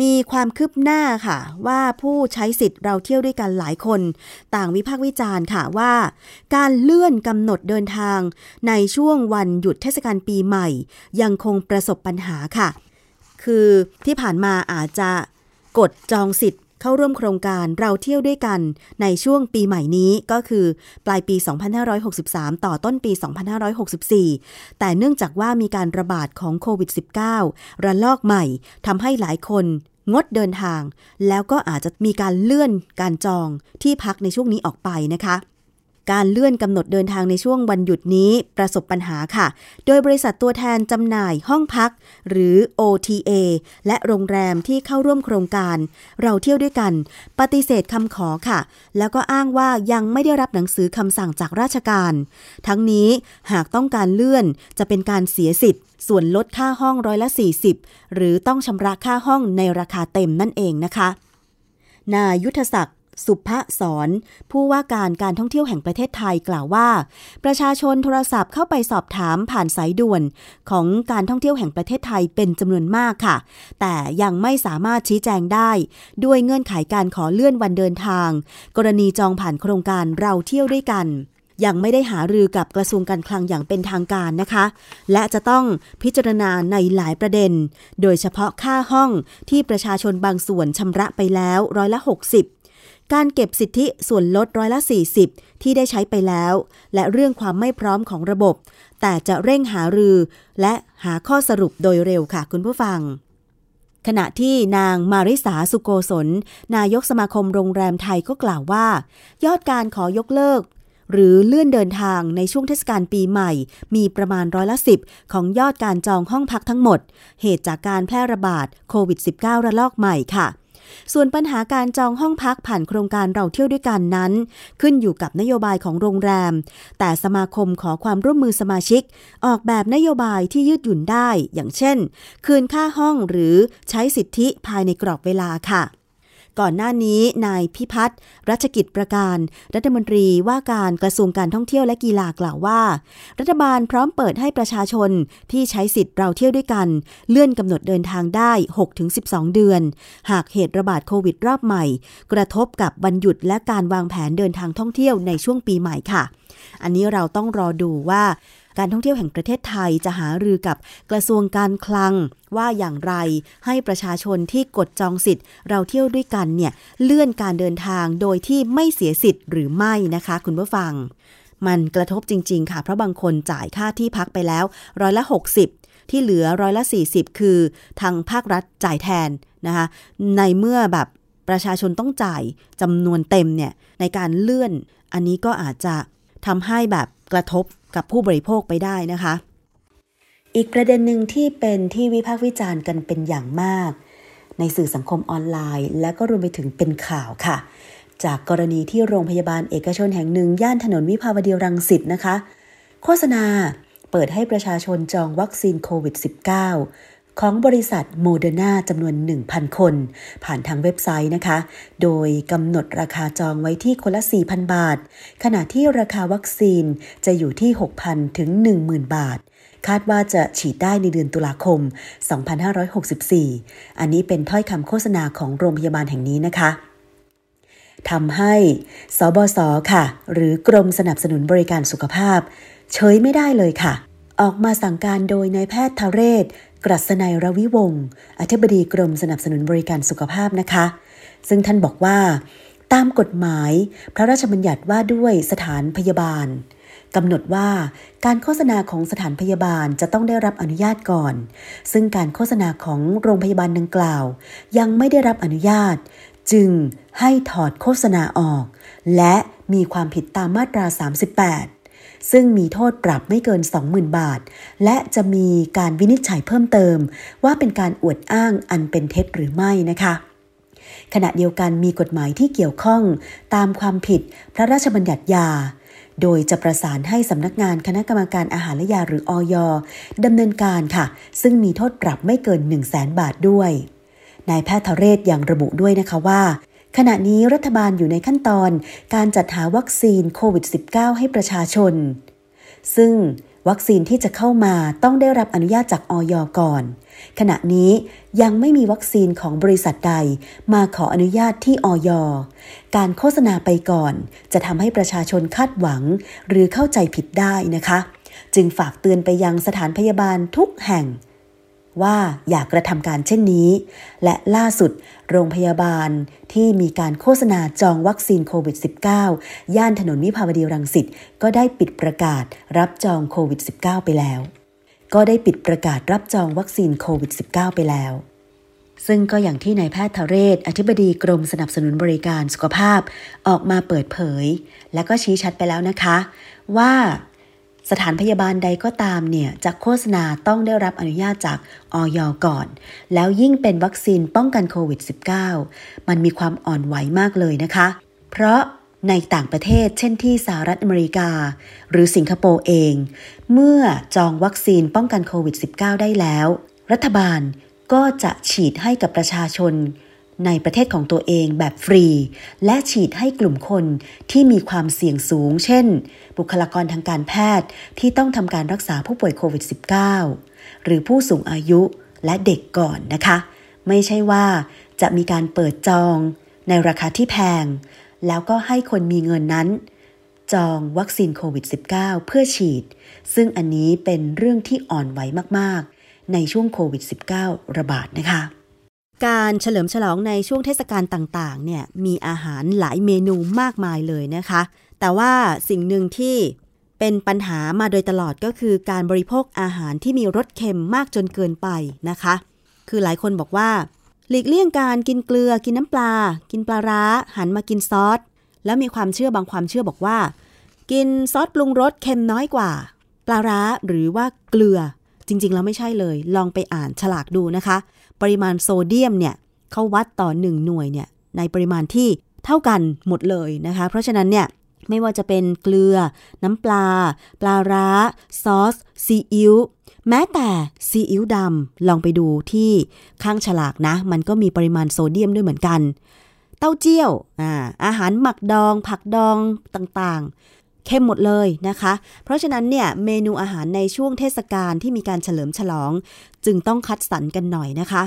Speaker 2: มีความคืบหน้าค่ะ ว่าผู้ใช้สิทธิ์เราเที่ยวด้วยกันหลายคน ต่างวิพากษ์วิจารณ์ค่ะว่า การเลื่อนกำหนดเดินทาง ในช่วงวันหยุดเทศกาลปีใหม่ ยังคงประสบปัญหาค่ะ คือที่ผ่านมาอาจจะกดจองสิทธิ์ เข้าร่วมโครงการเราเที่ยวด้วยกันในช่วงปีใหม่นี้ก็คือปลายปี 2563 ต่อต้นปี 2564 แต่เนื่องจากว่ามีการระบาดของโควิด -19 ระลอกใหม่ทำให้หลายคนงดเดินทาง แล้วก็อาจจะมีการเลื่อนการจองที่พักในช่วงนี้ออกไปนะคะ การเลื่อนกำหนดเดินทางในช่วงวันหยุดนี้ประสบปัญหาค่ะ โดยบริษัทตัวแทนจำหน่ายห้องพัก หรือ OTA และโรงแรมที่เข้าร่วมโครงการ เราเที่ยวด้วยกัน ปฏิเสธคำขอค่ะ แล้วก็อ้างว่ายังไม่ได้รับหนังสือคำสั่งจากราชการ ทั้งนี้หากต้องการเลื่อนจะเป็นการเสียสิทธิ์ ส่วนลดค่าห้องร้อยละ 40 หรือต้องชำระค่าห้องในราคาเต็มนั่นเองนะคะ นายุทธศักดิ์ สุภสอนผู้ว่าการการท่องเที่ยวแห่งประเทศไทยกล่าวว่า ประชาชนโทรศัพท์เข้าไปสอบถามผ่านสายด่วนของการท่องเที่ยวแห่งประเทศไทยเป็นจำนวนมากค่ะ แต่ยังไม่สามารถชี้แจงได้ ด้วยเงื่อนไขการขอเลื่อนวันเดินทาง กรณีจองผ่านโครงการเราเที่ยวด้วยกันยังไม่ได้หารือกับกระทรวงการคลังอย่างเป็นทางการนะคะ และจะต้องพิจารณาในหลายประเด็น โดยเฉพาะค่าห้องที่ประชาชนบางส่วนชำระไปแล้วร้อยละ 60 การเก็บสิทธิส่วนลดร้อยละ 40 ที่ได้ใช้ไปแล้ว และเรื่องความไม่พร้อมของระบบ แต่จะเร่งหารือ และหาข้อสรุปโดยเร็วค่ะคุณผู้ฟัง ขณะที่นางมาริสาสุโกศล นายกสมาคมโรงแรมไทยก็กล่าวว่า ยอดการขอยกเลิก หรือเลื่อนเดินทางในช่วงเทศกาลปีใหม่ มีประมาณร้อยละสิบของยอดการจองห้องพักทั้งหมด เหตุจากการแพร่ระบาดโควิด -19 ระลอกใหม่ค่ะ ส่วนปัญหาการจองห้องพักผ่านโครงการเราเที่ยวด้วยกันนั้น ขึ้นอยู่กับนโยบายของโรงแรม แต่สมาคมขอความร่วมมือสมาชิก ออกแบบนโยบายที่ยืดหยุ่นได้ อย่างเช่น คืนค่าห้องหรือใช้สิทธิภายในกรอบเวลาค่ะ ก่อนหน้านี้นายพิพัฒน์รัชกิจประการ รัฐมนตรีว่าการกระทรวงการท่องเที่ยวและกีฬากล่าวว่า รัฐบาลพร้อมเปิดให้ประชาชนที่ใช้สิทธิ์เราเที่ยวด้วยกัน เลื่อนกำหนดเดินทางได้ 6-12 เดือน หากเหตุระบาดโควิดรอบใหม่ กระทบกับวันหยุดและการวางแผนเดินทางท่องเที่ยวในช่วงปีใหม่ค่ะ อันนี้เราต้องรอดูว่า การท่องเที่ยวแห่งประเทศไทยจะหารือกับกระทรวงการคลังว่าอย่างไรให้ประชาชนที่กดจองสิทธิ์ เราเที่ยวด้วยกันเนี่ยเลื่อนการเดินทางโดยที่ไม่เสียสิทธิ์หรือไม่นะคะ คุณผู้ฟัง มันกระทบจริง ๆ ค่ะ เพราะบางคนจ่ายค่าที่พักไปแล้วร้อยละ 60 ที่เหลือร้อยละ 40 คือ ทางภาครัฐจ่ายแทนนะคะในเมื่อแบบประชาชนต้องจ่ายจำนวนเต็มเนี่ยในการเลื่อน อันนี้ก็อาจจะทำให้แบบ กระทบกับผู้บริโภคไปได้นะคะ อีกประเด็นหนึ่งที่เป็นที่วิพากษ์วิจารณ์กันเป็นอย่างมาก ในสื่อสังคมออนไลน์ และก็รวมไปถึงเป็นข่าวค่ะ จากกรณีที่โรงพยาบาลเอกชนแห่งหนึ่ง ย่านถนนวิภาวดีรังสิตนะคะ โฆษณาเปิดให้ประชาชนจองวัคซีนโควิด -19 ของบริษัทโมเดอร์นาจำนวน 1,000 คน ผ่านทางเว็บไซต์นะคะ โดยกำหนดราคาจองไว้ที่คนละ 4,000 บาท ขณะที่ราคาวัคซีนจะอยู่ที่ 6,000 ถึง 10,000 บาท คาดว่าจะฉีดได้ในเดือนตุลาคม 2564 อันนี้เป็นถ้อยคำโฆษณาของโรงพยาบาลแห่งนี้นะคะทำให้ สบศค่ะ หรือกรมสนับสนุนบริการสุขภาพ เฉยไม่ได้เลยค่ะ ออกมาสั่งการโดยนายแพทย์ทเรศ กรัศนัยรวิวงศ์อธิบดีกรมสนับสนุนบริการสุขภาพนะคะ ซึ่งท่านบอกว่า ตามกฎหมาย พระราชบัญญัติว่าด้วยสถานพยาบาลกำหนดว่าการโฆษณาของสถานพยาบาลจะต้องได้รับอนุญาตก่อน ซึ่งการโฆษณาของโรงพยาบาลดังกล่าว ยังไม่ได้รับอนุญาต จึงให้ถอดโฆษณาออก และมีความผิดตามมาตรา 38 ซึ่งมีโทษปรับไม่เกิน 20,000 บาท และจะมีการวินิจฉัยเพิ่มเติม ว่าเป็นการอวดอ้างอันเป็นเท็จหรือไม่นะคะขณะเดียวกันมีกฎหมายที่เกี่ยวข้องตามความผิดพระราชบัญญัติยา โดยจะประสานให้สำนักงานคณะกรรมการอาหารและยาหรืออย ดำเนินการค่ะ ซึ่งมีโทษปรับไม่เกิน 1 0 0 0 0แบาทด้วย นายแพทย์ทเรศยังระบุด้วยนะคะว่า ขณะนี้รัฐบาลอยู่ในขั้นตอนการจัดหาวัคซีนโควิด -19 ให้ประชาชน ซึ่งวัคซีนที่จะเข้ามาต้องได้รับอนุญาตจากอยก่อน ขณะนี้ยังไม่มีวัคซีนของบริษัทใดมาขออนุญาตที่อยการโฆษณาไปก่อน จะทำให้ประชาชนคาดหวัง หรือเข้าใจผิดได้นะคะ จึงฝากเตือนไปยังสถานพยาบาลทุกแห่ง ว่าอยากกระทำการเช่นนี้ และล่าสุดโรงพยาบาลที่มีการโฆษณาจองวัคซีนโควิด -19 ย่านถนนวิภาวดีรังสิตก็ได้ปิดประกาศรับจองโควิด -19 ไปแล้ว ก็ได้ปิดประกาศรับจองวัคซีนโควิด -19 ไปแล้ว ซึ่งก็อย่างที่นายแพทย์ทเรศ อธิบดีกรมสนับสนุนบริการสุขภาพออกมาเปิดเผย และก็ชี้ชัดไปแล้วนะคะ ว่า สถานพยาบาลใดก็ตามเนี่ยจะโฆษณาต้องได้รับอนุญาตจากอยก่อน แล้วยิ่งเป็นวัคซีนป้องกันโควิด -19 มันมีความอ่อนไหวมากเลยนะคะ เพราะในต่างประเทศเช่นที่สหรัฐอเมริกา หรือสิงคโปร์เอง เมื่อจองวัคซีนป้องกันโควิด -19 ได้แล้ว รัฐบาลก็จะฉีดให้กับประชาชน ในประเทศของตัวเองแบบฟรี และฉีดให้กลุ่มคนที่มีความเสี่ยงสูง เช่น บุคลากรทางการแพทย์ที่ต้องทำการรักษาผู้ป่วยโควิด -19 หรือผู้สูงอายุและเด็กก่อนนะคะ ไม่ใช่ว่าจะมีการเปิดจองในราคาที่แพง แล้วก็ให้คนมีเงินนั้น จองวัคซีนโควิด -19 เพื่อฉีด ซึ่งอันนี้เป็นเรื่องที่อ่อนไหวมาก ๆ ในช่วงโควิด -19 ระบาดนะคะ การเฉลิมฉลองในช่วงเทศกาลต่างๆเนี่ยมีอาหารหลายเมนูมากมายเลยนะคะ แต่ว่าสิ่งหนึ่งที่เป็นปัญหามาโดยตลอดก็คือการบริโภคอาหารที่มีรสเค็มมากจนเกินไปนะคะ คือหลายคนบอกว่า หลีกเลี่ยงการกินเกลือกินน้ำปลา กินปลาร้า หันมากินซอส แล้วมีความเชื่อบางความเชื่อบอกว่า กินซอสปรุงรสเค็มน้อยกว่า ปลาร้าหรือว่าเกลือจริงๆแล้วไม่ใช่เลย ลองไปอ่านฉลากดูนะคะ ปริมาณโซเดียมเนี่ยเขาวัดต่อหนึ่งหน่วยเนี่ยในปริมาณที่เท่ากันหมดเลยนะคะ เพราะฉะนั้นเนี่ยไม่ว่าจะเป็นเกลือ น้ำปลา ปลาร้า ซอส ซีอิ๊ว แม้แต่ซีอิ๊วดำ ลองไปดูที่ข้างฉลากนะ มันก็มีปริมาณโซเดียมด้วยเหมือนกัน เต้าเจี้ยว อาอาหารหมักดอง ผักดองต่างๆ เข้มหมดเลยนะคะ เพราะฉะนั้นเนี่ยเมนูอาหารในช่วงเทศกาลที่มีการเฉลิมฉลอง จึงต้องคัดสรรกันหน่อยนะคะ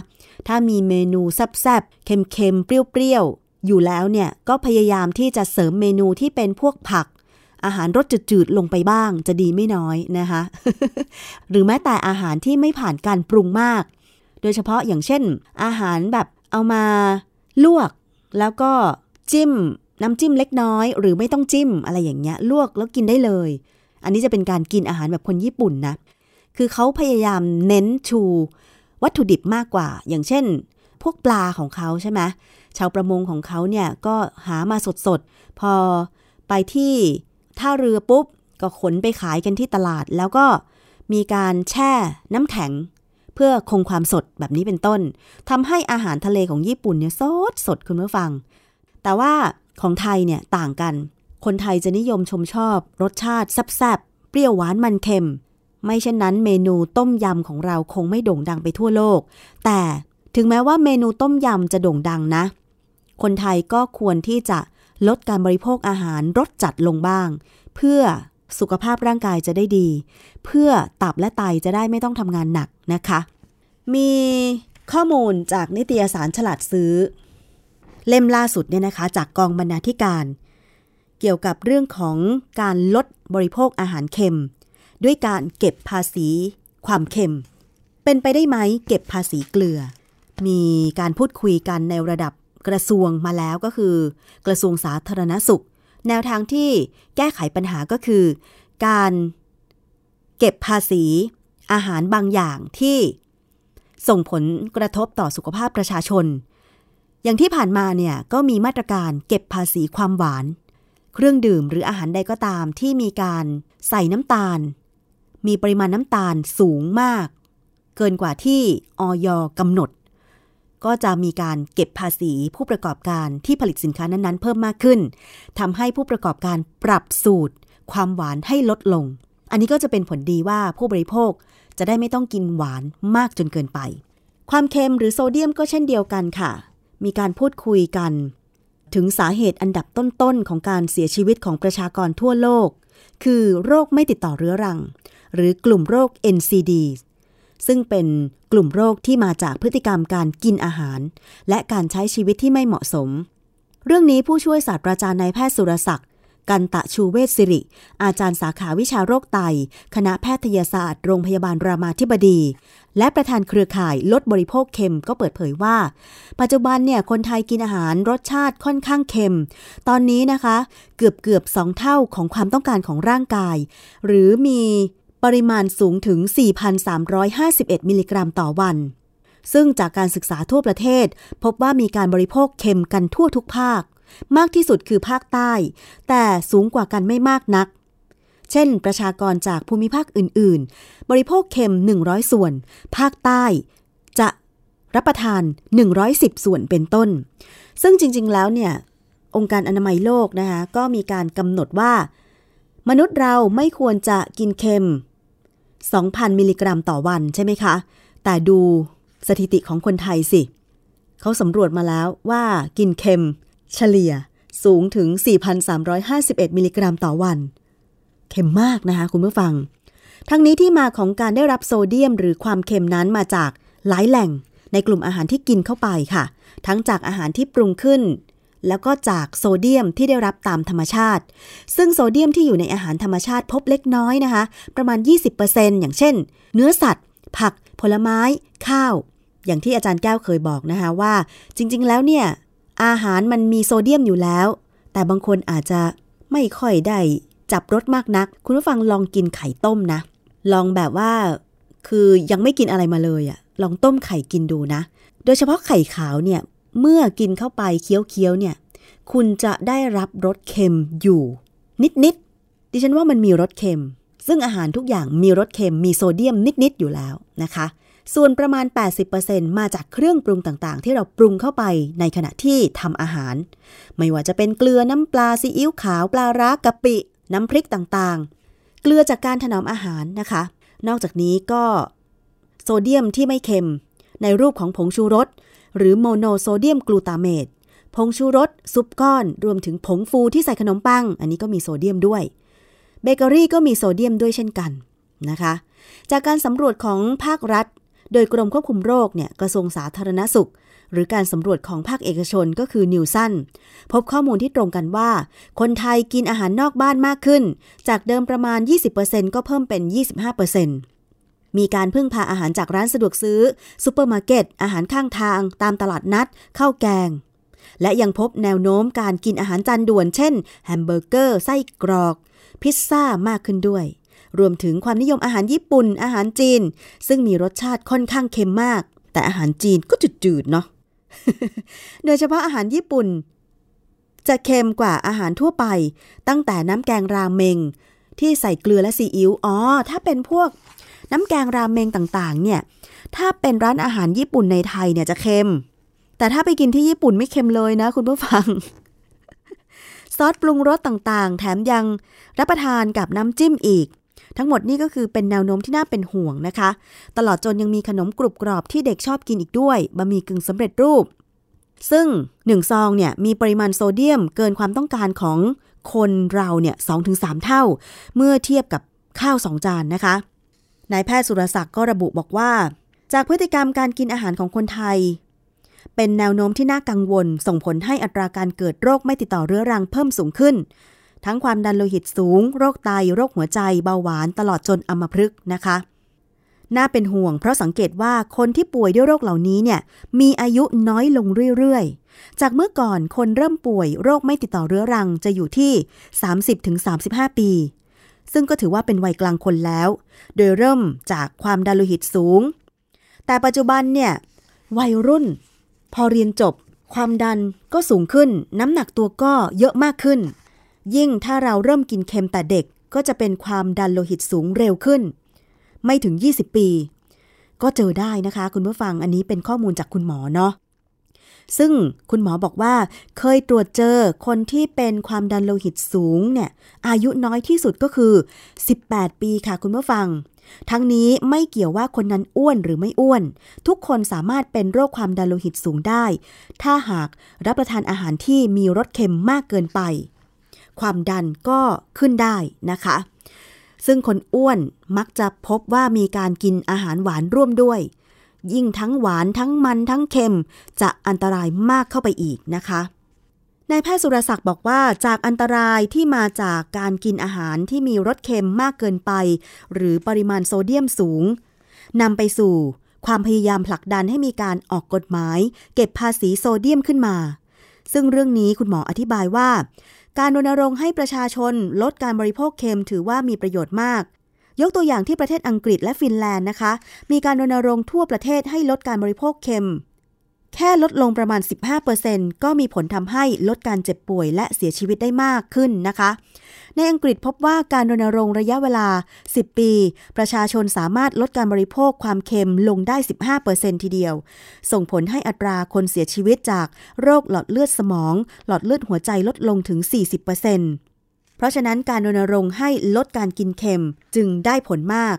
Speaker 2: ถ้ามีเมนูแซ่บๆ เค็มๆ เปรี้ยวๆ อยู่แล้วเนี่ยก็พยายามที่จะเสริมเมนูที่เป็นพวกผัก อาหารรสจืดๆ ลงไปบ้างจะดีไม่น้อยนะคะ หรือแม้แต่อาหารที่ไม่ผ่านการปรุงมาก โดยเฉพาะอย่างเช่น อาหารแบบเอามาลวกแล้วก็จิ้ม น้ำจิ้มเล็กน้อย หรือไม่ต้องจิ้มอะไรอย่างเงี้ยลวกแล้วกินได้เลย อันนี้จะเป็นการกินอาหารแบบคนญี่ปุ่นนะ คือเขาพยายามเน้นชูวัตถุดิบมากกว่า อย่างเช่น พวกปลาของเขาใช่ไหมชาวประมงของเขาเนี่ยก็หามาสดๆ พอไปที่ท่าเรือปุ๊บ ก็ขนไปขายกันที่ตลาด แล้วก็มีการแช่น้ำแข็ง เพื่อคงความสดแบบนี้เป็นต้นทำให้อาหารทะเลของญี่ปุ่นเนี่ยสดสดคุณผู้ฟัง แต่ว่า ของไทยเนี่ยต่างกัน คนไทยจะนิยมชมชอบ รสชาติแซ่บๆเปรี้ยวหวานมันเค็ม ไม่เช่นนั้นเมนูต้มยำของเราคงไม่โด่งดังไปทั่วโลก แต่ถึงแม้ว่าเมนูต้มยำจะโด่งดังนะ คนไทยก็ควรที่จะลดการบริโภคอาหารรสจัดลงบ้าง เพื่อสุขภาพร่างกายจะได้ดี เพื่อตับและไตจะได้ไม่ต้องทำงานหนักนะคะ มีข้อมูลจากนิตยสารฉลาดซื้อ เล่มล่าสุดเนี่ยนะคะ จากกองบรรณาธิการ เกี่ยวกับเรื่องของการลดบริโภคอาหารเค็ม ด้วยการเก็บภาษีความเค็ม เป็นไปได้ไหมเก็บภาษีเกลือ มีการพูดคุยกันในระดับกระทรวงมาแล้วก็คือ กระทรวงสาธารณสุข แนวทางที่แก้ไขปัญหาก็คือ การเก็บภาษีอาหารบางอย่างที่ส่งผลกระทบต่อสุขภาพประชาชน อย่างที่ผ่านมาเนี่ยก็มีมาตรการเก็บภาษีความหวาน เครื่องดื่มหรืออาหารใดก็ตามที่มีการใส่น้ำตาล มีปริมาณน้ำตาลสูงมาก เกินกว่าที่ออยกำหนด ก็จะมีการเก็บภาษีผู้ประกอบการที่ผลิตสินค้านั้นๆ เพิ่มมากขึ้นทำให้ผู้ประกอบการปรับสูตร ความหวานให้ลดลง อันนี้ก็จะเป็นผลดีว่าผู้บริโภคจะได้ไม่ต้องกินหวานมากจนเกินไป ความเค็มหรือโซเดียมก็เช่นเดียวกันค่ะ มีการพูดคุยกัน ถึงสาเหตุอันดับต้นๆของการเสียชีวิตของประชากรทั่วโลก คือโรคไม่ติดต่อเรื้อรัง หรือกลุ่มโรค NCD ซึ่งเป็นกลุ่มโรคที่มาจากพฤติกรรมการกินอาหาร และการใช้ชีวิตที่ไม่เหมาะสม เรื่องนี้ผู้ช่วยศาสตราจารย์นายแพทย์สุรศักดิ์ กันตะชูเวชสิริ อาจารย์สาขาวิชาโรคไต คณะแพทยศาสตร์ โรงพยาบาลรามาธิบดี และประธานเครือข่ายลดบริโภคเค็มก็เปิดเผยว่า ปัจจุบันเนี่ยคนไทยกินอาหารรสชาติค่อนข้างเค็ม ตอนนี้นะคะ เกือบเกือบสองเท่าของความต้องการของร่างกาย หรือมีปริมาณสูงถึง 4,351 มิลลิกรัมต่อวันซึ่งจากการศึกษาทั่วประเทศ พบว่ามีการบริโภคเค็มกันทั่วทุกภาค มากที่สุดคือภาคใต้ แต่สูงกว่ากันไม่มากนัก เช่น ประชากรจากภูมิภาคอื่น ๆ บริโภคเค็ม 100 ส่วน ภาคใต้จะรับประทาน 110 ส่วนเป็นต้น ซึ่งจริง ๆ แล้วเนี่ย องค์การอนามัยโลกนะคะก็มีการกำหนดว่า มนุษย์เราไม่ควรจะกินเค็ม 2,000 มิลลิกรัมต่อวันใช่ไหมคะ แต่ดูสถิติของคนไทยสิ เขาสำรวจมาแล้วว่ากินเค็ม เฉลี่ยสูงถึง 4,351 มิลลิกรัมต่อวัน เค็มมากนะคะคุณผู้ฟัง ทั้งนี้ที่มาของการได้รับโซเดียมหรือความเค็มนั้นมาจากหลายแหล่งในกลุ่มอาหารที่กินเข้าไปค่ะ ทั้งจากอาหารที่ปรุงขึ้น แล้วก็จากโซเดียมที่ได้รับตามธรรมชาติ ซึ่งโซเดียมที่อยู่ในอาหารธรรมชาติพบเล็กน้อยนะคะ ประมาณ 20%อย่างเช่น เนื้อสัตว์ ผัก ผลไม้ ข้าว อย่างที่อาจารย์แก้วเคยบอกนะคะว่า จริง ๆ แล้วเนี่ย อาหารมันมีโซเดียมอยู่แล้ว แต่บางคนอาจจะไม่ค่อยได้จับรสมากนัก คุณผู้ฟังลองกินไข่ต้มนะ ลองแบบว่า คือยังไม่กินอะไรมาเลยอะลองต้มไข่กินดูนะ โดยเฉพาะไข่ขาวเนี่ย เมื่อกินเข้าไปเคี้ยวๆเนี่ย คุณจะได้รับรสเค็มอยู่ นิดๆ ดิฉันว่ามันมีรสเค็ม ซึ่งอาหารทุกอย่างมีรสเค็ม มีโซเดียมนิดๆ อยู่แล้วนะคะ ส่วนประมาณ 80%มาจากเครื่องปรุงต่างๆ ที่เราปรุงเข้าไปในขณะที่ทำอาหาร ไม่ว่าจะเป็นเกลือน้ำปลาซีอิ๊วขาวปลาร้ากะปิ น้ำพริกต่างๆ เกลือจากการถนอมอาหารนะคะ นอกจากนี้ก็โซเดียมที่ไม่เค็ม ในรูปของผงชูรส หรือโมโนโซเดียมกลูตาเมตผงชูรส ซุปก้อน รวมถึงผงฟูที่ใส่ขนมปัง อันนี้ก็มีโซเดียมด้วย เบเกอรี่ก็มีโซเดียมด้วยเช่นกันนะคะ จากการสำรวจของภาครัฐ โดยกรมควบคุมโรคเนี่ยกระทรวงสาธารณสุข หรือการสำรวจของภาคเอกชนก็คือ Nielsenพบข้อมูลที่ตรงกันว่า คนไทยกินอาหารนอกบ้านมากขึ้น จากเดิมประมาณ 20%ก็เพิ่มเป็น 25%มีการพึ่งพาอาหารจากร้านสะดวกซื้อซูเปอร์มาร์เก็ต อาหารข้างทาง ตามตลาดนัด ข้าวแกง และยังพบแนวโน้มการกินอาหารจานด่วน เช่น แฮมเบอร์เกอร์ ไส้กรอก พิซซ่ามากขึ้นด้วย รวมถึงความนิยมอาหารญี่ปุ่น อาหารจีน ซึ่งมีรสชาติค่อนข้างเค็มมาก แต่อาหารจีนก็จืดๆเนาะโดยเฉพาะอาหารญี่ปุ่น จะเค็มกว่าอาหารทั่วไป ตั้งแต่น้ำแกงราเมง ที่ใส่เกลือและซีอิ๊วอ๋อถ้าเป็นพวกน้ำแกงราเมงต่างๆ เนี่ย ถ้าเป็นร้านอาหารญี่ปุ่นในไทยเนี่ยจะเค็ม แต่ถ้าไปกินที่ญี่ปุ่นไม่เค็มเลยนะ คุณผู้ฟัง ซอสปรุงรสต่างๆ แถมยังรับประทานกับน้ำจิ้มอีก ทั้งหมดนี่ก็คือเป็นแนวโน้มที่น่าเป็นห่วงนะคะ ตลอดจนยังมีขนมกรุบกรอบที่เด็กชอบกินอีกด้วยบะหมี่กึ่งสำเร็จรูป ซึ่งหนึ่งซองเนี่ยมีปริมาณโซเดียมเกินความต้องการของคนเราเนี่ย2-3เท่า เมื่อเทียบกับข้าวสองจานนะคะนายแพทย์สุรศักดิ์ก็ระบุบอกว่า จากพฤติกรรมการกินอาหารของคนไทย เป็นแนวโน้มที่น่ากังวล ส่งผลให้อัตราการเกิดโรคไม่ติดต่อเรื้อรังเพิ่มสูงขึ้น ทั้งความดันโลหิตสูง โรคไต โรคหัวใจ เบาหวาน ตลอดจนอัมพฤกษ์นะคะ น่าเป็นห่วง เพราะสังเกตว่าคนที่ป่วยด้วยโรคเหล่านี้เนี่ย มีอายุน้อยลงเรื่อยๆ จากเมื่อก่อนคนเริ่มป่วย โรคไม่ติดต่อเรื้อรังจะอยู่ที่ 30-35 ปี ซึ่งก็ถือว่าเป็นวัยกลางคนแล้ว โดยเริ่มจากความดันโลหิตสูง แต่ปัจจุบันเนี่ย วัยรุ่น พอเรียนจบ ความดันก็สูงขึ้น น้ำหนักตัวก็เยอะมากขึ้น ยิ่งถ้าเราเริ่มกินเค็มแต่เด็กก็จะเป็นความดันโลหิตสูงเร็วขึ้น ไม่ถึง 20 ปี ก็เจอได้นะคะ คุณผู้ฟังอันนี้เป็นข้อมูลจากคุณหมอเนาะซึ่งคุณหมอบอกว่าเคยตรวจเจอคนที่เป็นความดันโลหิตสูงเนี่ยอายุน้อยที่สุดก็คือ 18 ปีค่ะคุณผู้ฟัง ทั้งนี้ไม่เกี่ยวว่าคนนั้นอ้วนหรือไม่อ้วน ทุกคนสามารถเป็นโรคความดันโลหิตสูงได้ ถ้าหากรับประทานอาหารที่มีรสเค็มมากเกินไป ความดันก็ขึ้นได้นะคะ ซึ่งคนอ้วนมักจะพบว่ามีการกินอาหารหวานร่วมด้วย ยิ่งทั้งหวานทั้งมันทั้งเค็มจะอันตรายมากเข้าไปอีกนะคะนายแพทย์สุรศักดิ์บอกว่าจากอันตรายที่มาจากการกินอาหารที่มีรสเค็มมากเกินไป หรือปริมาณโซเดียมสูงนำไปสู่ความพยายามผลักดันให้มีการออกกฎหมาย เก็บภาษีโซเดียมขึ้นมา ซึ่งเรื่องนี้คุณหมออธิบายว่า การรณรงค์ให้ประชาชนลดการบริโภคเค็มถือว่ามีประโยชน์มาก ยกตัวอย่างที่ประเทศอังกฤษและฟินแลนด์นะคะ มีการรณรงค์ทั่วประเทศให้ลดการบริโภคเค็ม แค่ลดลงประมาณ 15%ก็มีผลทำให้ลดการเจ็บป่วยและเสียชีวิตได้มากขึ้นนะคะ ในอังกฤษพบว่าการรณรงค์ระยะเวลา 10 ปี ประชาชนสามารถลดการบริโภคความเค็มลงได้ 15%ทีเดียว ส่งผลให้อัตราคนเสียชีวิตจากโรคหลอดเลือดสมอง หลอดเลือดหัวใจลดลงถึง 40%เพราะฉะนั้นการรณรงค์ให้ลดการกินเค็มจึงได้ผลมาก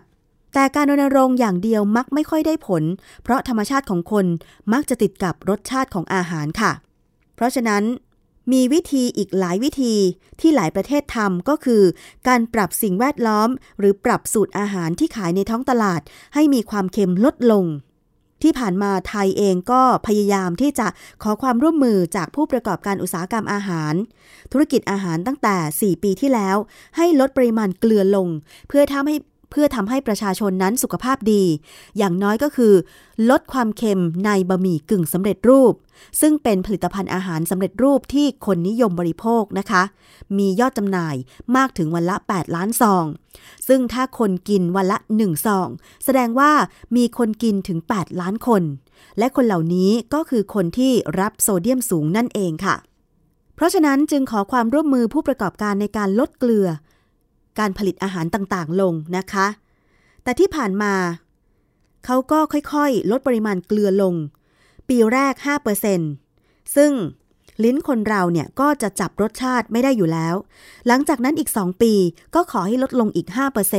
Speaker 2: แต่การรณรงค์อย่างเดียวมักไม่ค่อยได้ผล เพราะธรรมชาติของคนมักจะติดกับรสชาติของอาหารค่ะ เพราะฉะนั้น มีวิธีอีกหลายวิธีที่หลายประเทศทำก็คือ การปรับสิ่งแวดล้อม หรือปรับสูตรอาหารที่ขายในท้องตลาด ให้มีความเค็มลดลง ที่ผ่านมาไทยเองก็พยายามที่จะขอความร่วมมือจากผู้ประกอบการอุตสาหกรรมอาหาร ธุรกิจอาหารตั้งแต่ 4 ปีที่แล้ว ให้ลดปริมาณเกลือลง เพื่อทำให้ พื่อทำให้ประชาชนนั้นสุขภาพดี อย่างน้อยก็คือ ลดความเค็มในบะหมี่กึ่งสำเร็จรูป ซึ่งเป็นผลิตภัณฑ์อาหารสำเร็จรูปที่คนนิยมบริโภคนะคะ มียอดจำหน่ายมากถึงวันละ 8 ล้านซอง ซึ่งถ้าคนกินวันละ 1 ซอง แสดงว่ามีคนกินถึง 8 ล้านคน และคนเหล่านี้ก็คือคนที่รับโซเดียมสูงนั่นเองค่ะ เพราะฉะนั้นจึงขอความร่วมมือผู้ประกอบการในการลดเกลือ การผลิตอาหารต่างๆ ลงนะคะ แต่ที่ผ่านมา เขาก็ค่อยๆ ลดปริมาณเกลือลง ปีแรก 5%ซึ่งลิ้นคนเราเนี่ยก็จะจับรสชาติไม่ได้อยู่แล้ว หลังจากนั้นอีก 2 ปีก็ขอให้ลดลงอีก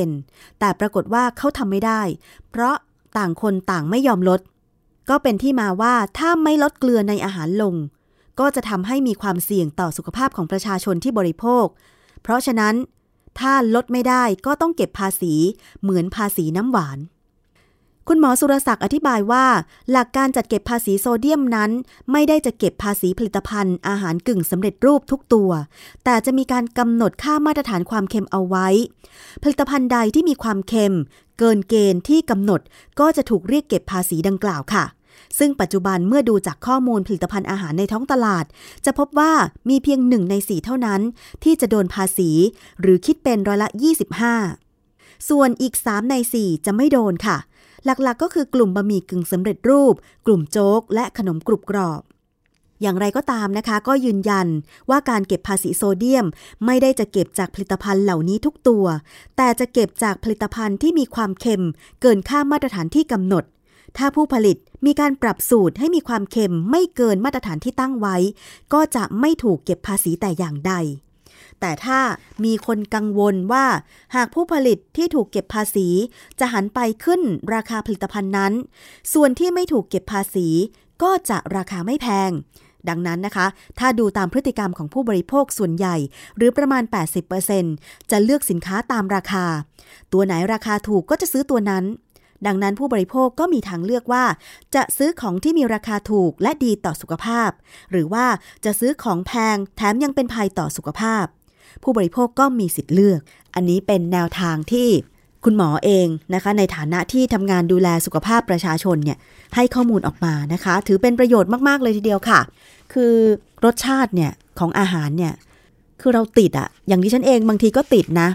Speaker 2: 5%แต่ปรากฏว่าเขาทำไม่ได้ เพราะต่างคนต่างไม่ยอมลด ก็เป็นที่มาว่าถ้าไม่ลดเกลือในอาหารลง ก็จะทำให้มีความเสี่ยงต่อสุขภาพของประชาชนที่บริโภค เพราะฉะนั้น ถ้าลดไม่ได้ก็ต้องเก็บภาษีเหมือนภาษีน้ำหวาน คุณหมอสุรศักดิ์อธิบายว่า หลักการจัดเก็บภาษีโซเดียมนั้น ไม่ได้จะเก็บภาษีผลิตภัณฑ์อาหารกึ่งสำเร็จรูปทุกตัว แต่จะมีการกำหนดค่ามาตรฐานความเค็มเอาไว้ ผลิตภัณฑ์ใดที่มีความเค็ม เกินเกณฑ์ที่กำหนดก็จะถูกเรียกเก็บภาษีดังกล่าวค่ะ ซึ่งปัจจุบันเมื่อดูจากข้อมูลผลิตภัณฑ์อาหารในท้องตลาด จะพบว่ามีเพียงหนึ่งในสี่เท่านั้น ที่จะโดนภาษี หรือคิดเป็นร้อยละ 25 ส่วนอีก 3 ใน 4 จะไม่โดนค่ะ หลักๆก็คือกลุ่มบะหมี่กึ่งสำเร็จรูป กลุ่มโจ๊ก และขนมกรุบกรอบอย่างไรก็ตามนะคะ ก็ยืนยันว่าการเก็บภาษีโซเดียม ไม่ได้จะเก็บจากผลิตภัณฑ์เหล่านี้ทุกตัว แต่จะเก็บจากผลิตภัณฑ์ที่มีความเค็ม เกินค่ามาตรฐานที่กำหนด ถ้าผู้ผลิตมีการปรับสูตรให้มีความเค็มไม่เกินมาตรฐานที่ตั้งไว้ ก็จะไม่ถูกเก็บภาษีแต่อย่างใด แต่ถ้ามีคนกังวลว่า หากผู้ผลิตที่ถูกเก็บภาษี จะหันไปขึ้นราคาผลิตภัณฑ์นั้น ส่วนที่ไม่ถูกเก็บภาษี ก็จะราคาไม่แพงดังนั้นนะคะ ถ้าดูตามพฤติกรรมของผู้บริโภคส่วนใหญ่ หรือประมาณ 80%จะเลือกสินค้าตามราคา ตัวไหนราคาถูกก็จะซื้อตัวนั้น ดังนั้นผู้บริโภคก็มีทางเลือกว่า จะซื้อของที่มีราคาถูกและดีต่อสุขภาพ หรือว่าจะซื้อของแพงแถมยังเป็นภัยต่อสุขภาพ ผู้บริโภคก็มีสิทธิ์เลือก อันนี้เป็นแนวทางที่คุณหมอเองนะคะในฐานะที่ทำงานดูแลสุขภาพประชาชนเนี่ยให้ข้อมูลออกมานะคะ ถือเป็นประโยชน์มาก ๆ เลยทีเดียวค่ะ คือรสชาติเนี่ยของอาหารเนี่ยคือเราติดอะอย่างที่ฉันเองบางทีก็ติดนะ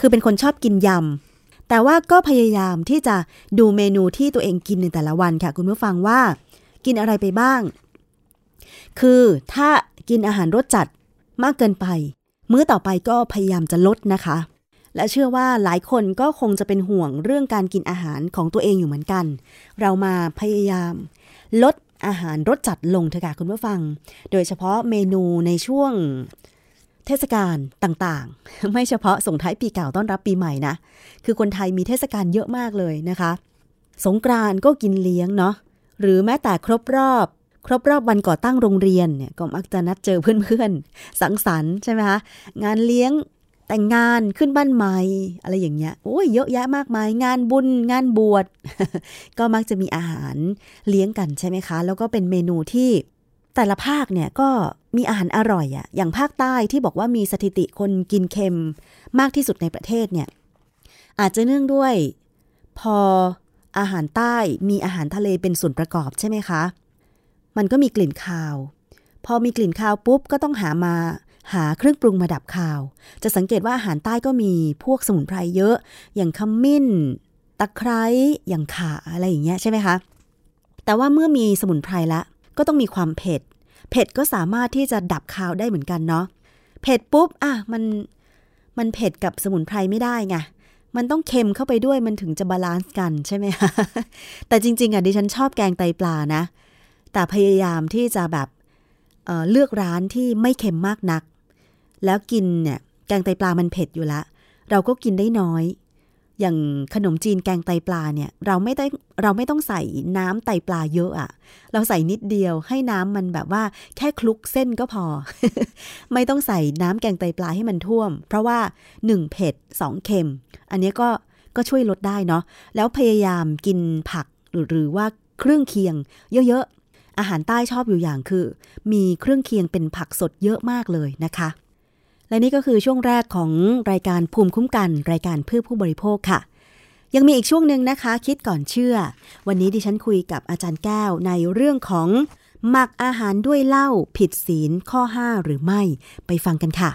Speaker 2: คือเป็นคนชอบกินยำ แต่ว่าก็พยายามที่จะดูเมนูที่ตัวเองกินในแต่ละวันค่ะ คุณผู้ฟังว่า กินอะไรไปบ้าง คือถ้ากินอาหารรสจัดมากเกินไป มื้อต่อไปก็พยายามจะลดนะคะ และเชื่อว่าหลายคนก็คงจะเป็นห่วงเรื่องการกินอาหารของตัวเองอยู่เหมือนกัน เรามาพยายาม ลดอาหารรสจัดลงเถอะค่ะคุณผู้ฟัง โดยเฉพาะเมนูในช่วง เทศกาลต่างๆ ไม่เฉพาะส่งท้ายปีเก่าต้อนรับปีใหม่นะ คือคนไทยมีเทศกาลเยอะมากเลยนะคะ สงกรานก็กินเลี้ยงเนาะ หรือแม้แต่ครบรอบ ครบรอบวันก่อตั้งโรงเรียนเนี่ยก็มักจะนัดเจอเพื่อนๆ สังสรรค์ใช่ไหมคะ งานเลี้ยงแต่งงานขึ้นบ้านใหม่ อะไรอย่างเงี้ย โอ้ยเยอะแยะมากมาย งานบุญงานบวช ก็มักจะมีอาหารเลี้ยงกันใช่ไหมคะ แล้วก็เป็นเมนูที่ แต่ละภาคเนี่ยก็มีอาหารอร่อยอะอย่างภาคใต้ที่บอกว่ามีสถิติคนกินเค็มมากที่สุดในประเทศเนี่ยอาจจะเนื่องด้วยพออาหารใต้มีอาหารทะเลเป็นส่วนประกอบใช่ไหมคะ มันก็มีกลิ่นคาว พอมีกลิ่นคาวปุ๊บก็ต้องหามาหาเครื่องปรุงมาดับคาว จะสังเกตว่าอาหารใต้ก็มีพวกสมุนไพรเยอะ อย่างขมิ้น ตะไคร้ อย่างข่าอะไรอย่างเงี้ยใช่ไหมคะ แต่ว่าเมื่อมีสมุนไพรละ ก็ต้องมีความเผ็ด เผ็ดก็สามารถที่จะดับคาวได้เหมือนกันเนาะ เผ็ดปุ๊บอะมันมันเผ็ดกับสมุนไพรไม่ได้ไง มันต้องเค็มเข้าไปด้วยมันถึงจะ balance กันใช่ไหมคะ แต่จริง ๆอะดิฉันชอบแกงไตปลานะ แต่พยายามที่จะแบบเเลือกร้านที่ไม่เค็มมากนัก แล้วกินเนี่ยแกงไตปลามันเผ็ดอยู่ละ เราก็กินได้น้อย อย่างขนมจีนแกงไตปลาเนี่ยเราไม่ได้เราไม่ต้องใส่น้ำไตปลาเยอะอะเราใส่นิดเดียวให้น้ำมันแบบว่าแค่คลุกเส้นก็พอ ไม่ต้องใส่น้ำแกงไตปลาให้มันท่วม เพราะว่า 1 เผ็ด2เค็ม อันนี้ก็ก็ช่วยลดได้เนาะแล้วพยายามกินผักหรหรือว่าเครื่องเคียง เยอะๆอาหารใต้ชอบอยู่อย่างคือ มีเครื่องเคียงเป็นผักสดเยอะมากเลยนะคะ และนี่ก็คือช่วงแรกของรายการภูมิคุ้มกัน รายการเพื่อผู้บริโภคค่ะ ยังมีอีกช่วงหนึ่งนะคะ คิดก่อนเชื่อ วันนี้ดิฉันคุยกับอาจารย์แก้วในเรื่องของหมักอาหารด้วยเหล้าผิดศีลข้อ 5 หรือไม่ ไปฟังกันค่ะ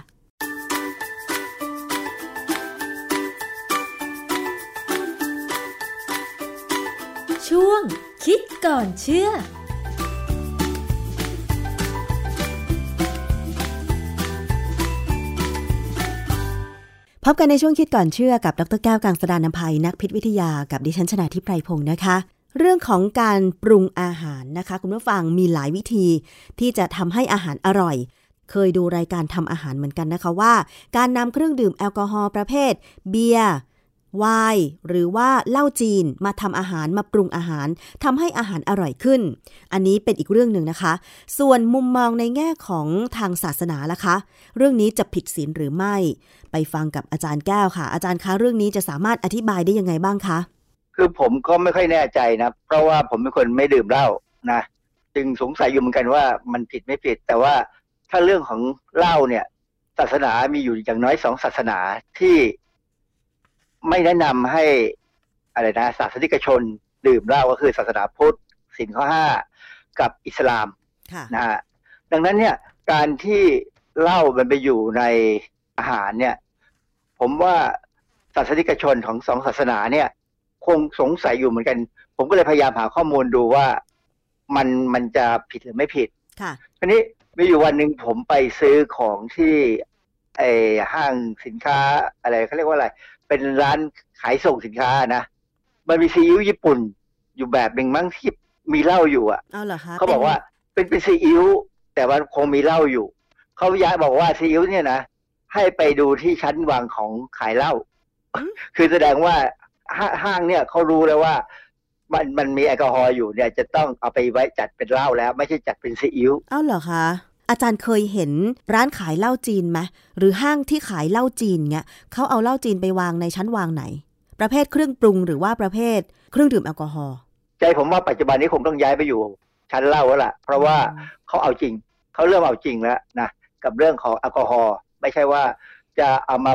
Speaker 8: ช่วงคิดก่อนเชื่อ
Speaker 2: พบกันในช่วงคิดก่อนเชื่อกับดรแก้วกังสดานนภัยนักพิษวิทยากับดิฉันชนาทิพไพรพงศ์นะคะ เรื่องของการปรุงอาหารนะคะ คุณผู้ฟังมีหลายวิธี ที่จะทำให้อาหารอร่อย เคยดูรายการทำอาหารเหมือนกันนะคะว่า การนำเครื่องดื่มแอลกอฮอล์ประเภท เบียร์ ไวน์หรือว่าเหล้าจีนมาทำอาหารมาปรุงอาหารทำให้อาหารอร่อยขึ้น อันนี้เป็นอีกเรื่องหนึ่งนะคะ ส่วนมุมมองในแง่ของทางศาสนาล่ะคะ เรื่องนี้จะผิดศีลหรือไม่ ไปฟังกับอาจารย์แก้วค่ะ อาจารย์คะเรื่องนี้จะสามารถอธิบายได้ยังไงบ้างคะ
Speaker 9: คือผมก็ไม่ค่อยแน่ใจนะ เพราะว่าผมเป็นคนไม่ดื่มเหล้านะจึงสงสัยอยู่เหมือนกันว่ามันผิดไม่ผิด แต่ว่าถ้าเรื่องของเหล้าเนี่ย ศาสนามีอยู่อย่างน้อยสองศาสนาที่ ไม่แนะนำให้อะไรนะศาสนิกชนดื่มเหล้าก็คือศาสนาพุทธสินข้อห้ากับอิสลาม
Speaker 2: ค่ะ
Speaker 9: นะฮะดังนั้นเนี่ยการที่เหล้ามันไปอยู่ในอาหารเนี่ย ผมว่าศาสนิกชนของสองศาสนาเนี่ย คงสงสัยอยู่เหมือนกัน ผมก็เลยพยายามหาข้อมูลดูว่ามันมันจะผิดหรือไม่ผิด
Speaker 2: ค่ะ
Speaker 9: ทีนี้มีอยู่วันหนึ่งผมไปซื้อของที่ไอห้างสินค้าอะไรเขาเรียกว่าอะไร เป็นร้านขายส่งสินค้านะ มันมีซีอิ๊วญี่ปุ่นอยู่แบบหนึ่งมั้งที่มีเหล้าอยู่อะ
Speaker 2: เอาเหรอคะ
Speaker 9: เขาบอกว่าเป็นเป็นซีอิ๊วแต่ว่าคงมีเหล้าอยู่ เขาย้ายบอกว่าซีอิ๊วเนี่ยนะให้ไปดูที่ชั้นวางของขายเหล้าคือแสดงว่าห้าห้างเนี่ยเขารู้แล้วว่า มันมันมีแอลกอฮอล์อยู่เนี่ยจะต้องเอาไปไว้จัดเป็นเหล้าแล้ว ไม่ใช่จัดเป็นซีอิ๊ว
Speaker 2: เอาเหรอคะ อาจารย์เคยเห็นร้านขายเหล้าจีนไหมหรือห้างที่ขายเหล้าจีนเงี้ยเขาเอาเหล้าจีนไปวางในชั้นวางไหน ประเภทเครื่องปรุงหรือว่าประเภทเครื่องดื่มแอลกอฮอล์
Speaker 9: ใจผมว่าปัจจุบันนี้คงต้องย้ายไปอยู่ชั้นเหล้าแล้วล่ะ เพราะว่าเขาเอาจริงเขาเริ่มเอาจริงแล้วนะกับเรื่องของแอลกอฮอล์ไม่ใช่ว่าจะเอามา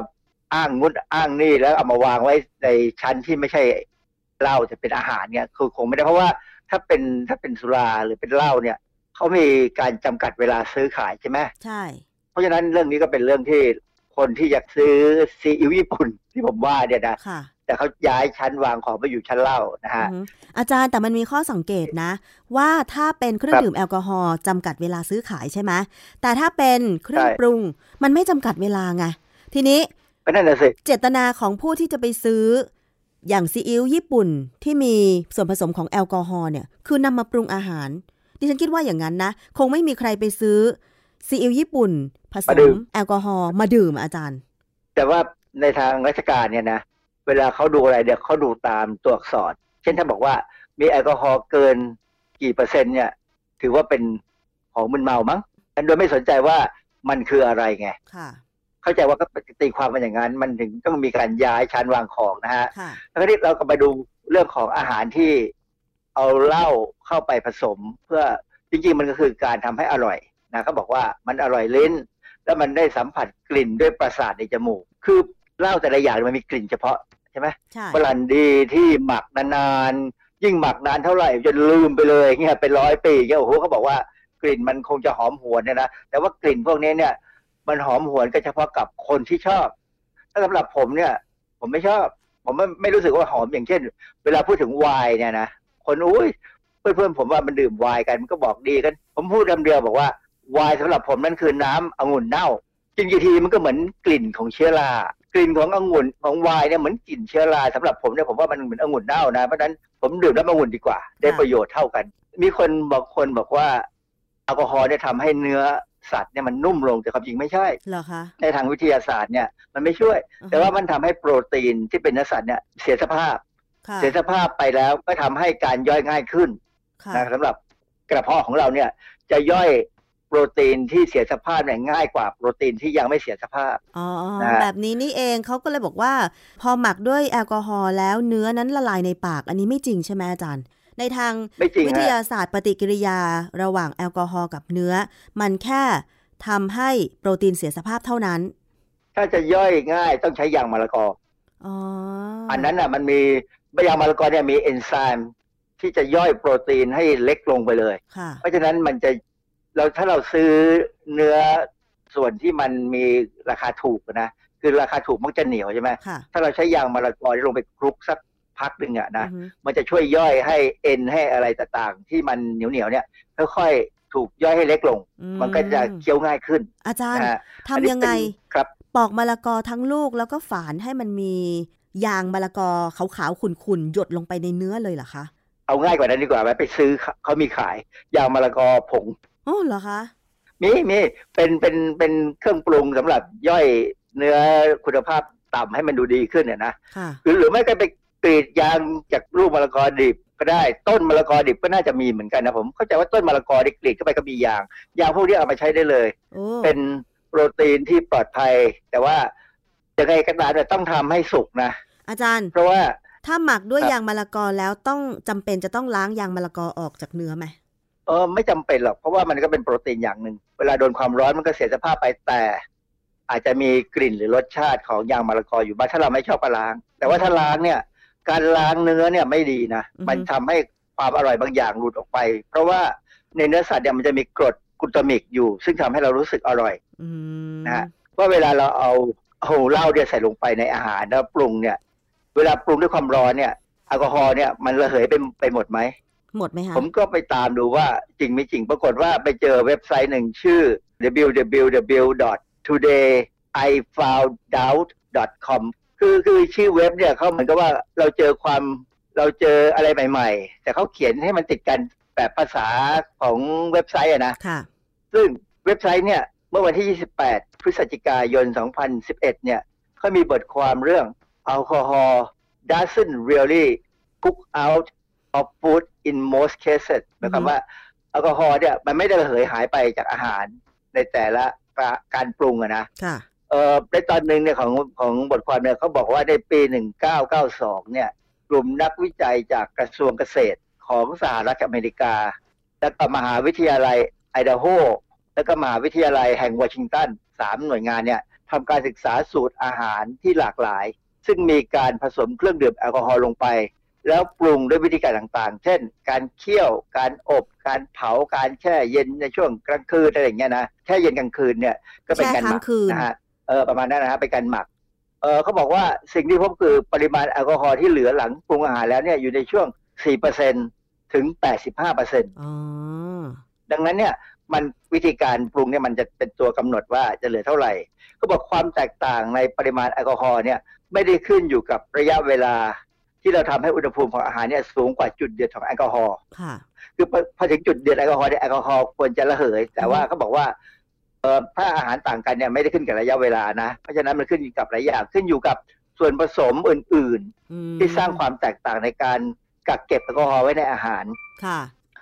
Speaker 9: อ้างงุดอ้างนี่แล้วเอามาวางไว้ในชั้นที่ไม่ใช่เหล้าจะเป็นอาหารเนี่ยคือคงไม่ได้เพราะว่าถ้าเป็นถ้าเป็นสุราหรือเป็นเหล้าเนี่ย เขามีการจำกัดเวลาซื้อขายใช่ไหม
Speaker 2: ใช่
Speaker 9: เพราะฉะนั้นเรื่องนี้ก็เป็นเรื่องที่คนที่อยากซื้อซีอิ๊วญี่ปุ่นที่ผมว่าเนี่ยนะ
Speaker 2: ค่ะ
Speaker 9: แต่เขาย้ายชั้นวางของไปอยู่ชั้นเหล้านะฮะ
Speaker 2: อือฮึอาจารย์แต่มันมีข้อสังเกตนะ ว่าถ้าเป็นเครื่อง
Speaker 9: ครับ
Speaker 2: ดื่มแอลกอฮอล์จำกัดเวลาซื้อขายใช่ไหมแต่ถ้าเป็นเครื่อง
Speaker 9: ใช่
Speaker 2: ปรุงมันไม่จำกัดเวลาไงทีนี้
Speaker 9: ก็นั่นน่ะสิ
Speaker 2: เจตนาของผู้ที่จะไปซื้อ อย่างซีอิ๊วญี่ปุ่นที่มีส่วนผสมของแอลกอฮอล์เนี่ย คือนำมาปรุงอาหาร ดิฉันคิดว่าอย่างนั้นนะ คงไม่มีใครไปซื้อซีอิ๊วญี่ปุ่น ผส
Speaker 9: มาดื่
Speaker 2: ม
Speaker 9: ม
Speaker 2: แอลกอฮอล์มาดื่มอาจารย์
Speaker 9: แต่ว่าในทางราชการเนี่ยนะ เวลาเขาดูอะไรเดี๋ยวเขาดูตามตัวอักษร เช่นถ้าบอกว่ามีแอลกอฮอล์เกินกี่เปอร์เซ็นต์เนี่ย ถือว่าเป็นของมึนเมามั้งโดยไม่สนใจว่ามันคืออะไรไง
Speaker 2: ค่ะ
Speaker 9: เข้าใจว่าก็ตีความมันอย่างนั้น มันถึงต้องมีการย้ายชั้นวางของนะฮะ
Speaker 2: ค่ะ
Speaker 9: แล้วก็นี่เราก็ไปดูเรื่องของอาหารที่ เอาเหล้าเข้าไปผสม เพื่อจริงๆมันก็คือการทำให้อร่อยนะเขาบอกว่ามันอร่อยลิ้น แล้วมันได้สัมผัสกลิ่นด้วยประสาทในจมูก คือเหล้าแต่ละอย่างมันมีกลิ่นเฉพาะใช่ไหม
Speaker 2: ใช่
Speaker 9: บรันดีที่หมักนานๆยิ่งหมักนานเท่าไหร่จนลืมไปเลยเงี้ยเป็นร้อยปีเงี้ยโอ้โหเขาบอกว่ากลิ่นมันคงจะหอมหวนเนี่ยนะแต่ว่ากลิ่นพวกนี้เนี่ย มันหอมหวนก็เฉพาะกับคนที่ชอบ ถ้าสำหรับผมเนี่ย ผมไม่ชอบ ผมไม่ไม่รู้สึกว่าหอมอย่างเช่น เวลาพูดถึงไวน์เนี่ยนะ คนอุ้ยเพื่อนๆผมว่ามันดื่มไวน์กันมันก็บอกดีกัน ผมพูดคำเดียวบอกว่าไวน์สำหรับผมนั่นคือน้ำองุ่นเน่ากินกี่ทีมันก็เหมือนกลิ่นของเชื้อรากลิ่นขององุ่นของไวน์เนี่ยเหมือนกลิ่นเชื้อราสำหรับผมเนี่ยผมว่ามันเหมือนองุ่นเน่านะเพราะฉะนั้นผมดื่มน้ำองุ่นดีกว่า ได้ประโยชน์เท่ากัน มีคนบอกคนบอกว่าแอลกอฮอล์เนี่ยทำให้เนื้อสัตว์เนี่ยมันนุ่มลงแต่ความจริงไม่ใช่
Speaker 2: เหรอคะ
Speaker 9: ในทางวิทยาศาสตร์เนี่ยมันไม่ช่วย
Speaker 2: อือฮึ
Speaker 9: แต่ว่ามันทำให้โปรตีนที่เป็นเนื้อสัตว์เนี่ยเสียสภาพ
Speaker 2: ค่ะ
Speaker 9: เสียสภาพไปแล้วก็ทำให้การย่อยง่ายขึ้น
Speaker 2: ค่ะ
Speaker 9: นะสำหรับกระเพาะของเราเนี่ยจะย่อยโปรตีนที่เสียสภาพเนี่ยง่ายกว่าโปรตีนที่ยังไม่เสียสภาพ
Speaker 2: อ๋อ
Speaker 9: นะฮะ
Speaker 2: แบบนี้นี่เองเขาก็เลยบอกว่า พอหมักด้วยแอลกอฮอล์แล้วเนื้อนั้นละลายในปาก อันนี้ไม่จริงใช่ไหมอาจารย์ ในทาง
Speaker 9: ไม่จริง
Speaker 2: วิท
Speaker 9: ฮะ
Speaker 2: ยาศาสตร์ปฏิกิริยาระหว่างแอลกอฮอล์กับเนื้อ มันแค่ทำให้โปรตีนเสียสภาพเท่านั้น
Speaker 9: ถ้าจะย่อยง่ายต้องใช้ยางมะละกอ
Speaker 2: อ๋อ
Speaker 9: อ
Speaker 2: อั
Speaker 9: นนั้นอะมันมี ยางมะละกอเนี่ยมีเอนไซม์ที่จะย่อยโปรตีนให้เล็กลงไปเลย
Speaker 2: ค่ะ
Speaker 9: เพราะฉะนั้นมันจะเราถ้าเราซื้อเนื้อส่วนที่มันมีราคาถูกนะคือราคาถูกมักจะเหนียวใช่ไหม
Speaker 2: ค่ะ
Speaker 9: ถ้าเราใช้ยางมะละกอที่ลงไปคลุกสักพักหนึ่งอะนะ
Speaker 2: อือฮึ
Speaker 9: มันจะช่วยย่อยให้เอ็นให้อะไรต่างๆ ที่มันเหนียวเหนียวๆเนี่ยค่อยๆถูกย่อยให้เล็กลง
Speaker 2: อื
Speaker 9: มันก็จะเคี้ยวง่ายขึ้น
Speaker 2: อาจารย์
Speaker 9: นะฮะ
Speaker 2: ทำยังไง
Speaker 9: อันนี้เป็นครับ
Speaker 2: ปอกมะละกอทั้งลูกแล้วก็ฝานให้มันมี ยางมะละกอขาวๆขุ่นๆหยดลงไปในเนื้อเลยเหรอคะ
Speaker 9: เอาง่ายกว่านั้นดีกว่าไหมไปซื้อเขาเขามีขายยางมะละกอผง
Speaker 2: อ๋อเหรอคะ
Speaker 9: มีมีเป็นเป็นเป็นเครื่องปรุงสำหรับย่อยเนื้อคุณภาพต่ำให้มันดูดีขึ้นเนี่ยนะ
Speaker 2: ค่ะ
Speaker 9: หรือหรือไม่ก็ไปกรีดยางจากลูกมะละกอดิบก็ได้ต้นมะละกอดิบก็น่าจะมีเหมือนกันนะผมเข้าใจว่าต้นมะละกอที่กรีดเข้าไปก็มียางยางพวกนี้เอามาใช้ได้เลย
Speaker 2: โอ้
Speaker 9: เป็นโปรตีนที่ปลอดภัย แต่ว่า ยังไงก็ตามเนี่ยต้องทำให้สุกนะ
Speaker 2: อาจารย์
Speaker 9: เพราะว่า
Speaker 2: ถ้าหมักด้วย
Speaker 9: ครับ
Speaker 2: ยางมะละกอแล้วต้องจำเป็นจะต้องล้างยางมะละกอออกจากเนื้อไหม
Speaker 9: เออไม่จำเป็นหรอกเพราะว่ามันก็เป็นโปรตีนอย่างหนึ่งเวลาโดนความร้อนมันก็เสียสภาพไปแต่ อาจจะมีกลิ่นหรือรสชาติของยางมะละกออยู่บ้างถ้าเราไม่ชอบก็ล้าง แต่ว่าถ้าล้างเนี่ย การล้างเนื้อเนี่ยไม่ดีนะ
Speaker 2: อือฮึ
Speaker 9: มันทำให้ความอร่อยบางอย่างหลุดออกไป เพราะว่าในเนื้อสัตว์เนี่ยมันจะมีกรดกลูตามิกอยู่ ซึ่งทำให้เรารู้สึกอร่อย
Speaker 2: อืม
Speaker 9: นะฮะว่าเวลาเราเอา เอาเหล้าเนี่ยใส่ลงไปในอาหารแล้วปรุงเนี่ย เวลาปรุงด้วยความร้อนเนี่ยแอลกอฮอล์เนี่ยมันระเหยไปไปหมดไหม
Speaker 2: หมดไหมคะ
Speaker 9: ผมก็ไปตามดูว่าจริงไม่จริงปรากฏว่าไปเจอเว็บไซต์หนึ่งชื่อ www.todayifoundout.com คือคือชื่อเว็บเนี่ยเขาเหมือนกับว่าเราเจอความเราเจออะไรใหม่ๆ แต่เขาเขียนให้มันติดกันแบบภาษาของเว็บไซต์อะนะ
Speaker 2: ค่ะ
Speaker 9: ซึ่งเว็บไซต์เนี่ย เมื่อวันที่ 28 พฤศจิกายน 2011 เนี่ยเขามีบทความเรื่อง alcohol doesn't really cook out of food in most cases หมายความว่าแอลกอฮอล์เนี่ยมันไม่ได้ระเหยหายไปจากอาหารในแต่ละการปรุงอะนะ
Speaker 2: ค่ะ
Speaker 9: เอ่อในตอนหนึ่งเนี่ยของของบทความเนี่ยเขาบอกว่าในปี 1992 เนี่ยกลุ่มนักวิจัยจากกระทรวงเกษตรของสหรัฐอเมริกา และก็มหาวิทยาลัยไอดาโฮ และก็มหาวิทยาลัยแห่งวอชิงตันสามหน่วยงานเนี่ยทำการศึกษาสูตรอาหารที่หลากหลาย ซึ่งมีการผสมเครื่องดื่มแอลกอฮอล์ลงไป แล้วปรุงด้วยวิธีการต่างๆ เช่น การเคี่ยว การอบ การเผา การแช่เย็นในช่วงกลางคืนอะไรอย่างเงี้ยนะ แช่เย็นกลางคืนเนี่ยก็เป็นการหมั
Speaker 2: แช่ค้างคืน
Speaker 9: นะฮะ เออประมาณนั้นนะฮะเป็นการหมัก เออเขาบอกว่าสิ่งที่พบคือปริมาณแอลกอฮอล์ที่เหลือหลังปรุงอาหารแล้วเนี่ยอยู่ในช่วง4%ถึง 85%
Speaker 2: อ๋อ
Speaker 9: ดังนั้นเนี่ย มันวิธีการปรุงเนี่ยมันจะเป็นตัวกำหนดว่าจะเหลือเท่าไหร่เขาบอกความแตกต่างในปริมาณแอลกอฮอล์เนี่ยไม่ได้ขึ้นอยู่กับระยะเวลาที่เราทำให้อุณหภูมิของอาหารเนี่ยสูงกว่าจุดเดือดของแอลกอฮอล์
Speaker 2: ค่ะ
Speaker 9: คือพอพอถึงจุดเดือดแอลกอฮอล์เนี่ยแอลกอฮอล์ควรจะระเหย แต่ว่าเขาบอกว่าเออถ้าอาหารต่างกันเนี่ยไม่ได้ขึ้นกับระยะเวลานะ เพราะฉะนั้นมันขึ้นอยู่กับหลายอย่างขึ้นอยู่กับส่วนผสมอื่น
Speaker 2: อืม
Speaker 9: ๆที่สร้างความแตกต่างในการกักเก็บแอลกอฮอล์ไว้ในอาหาร
Speaker 2: ค่ะ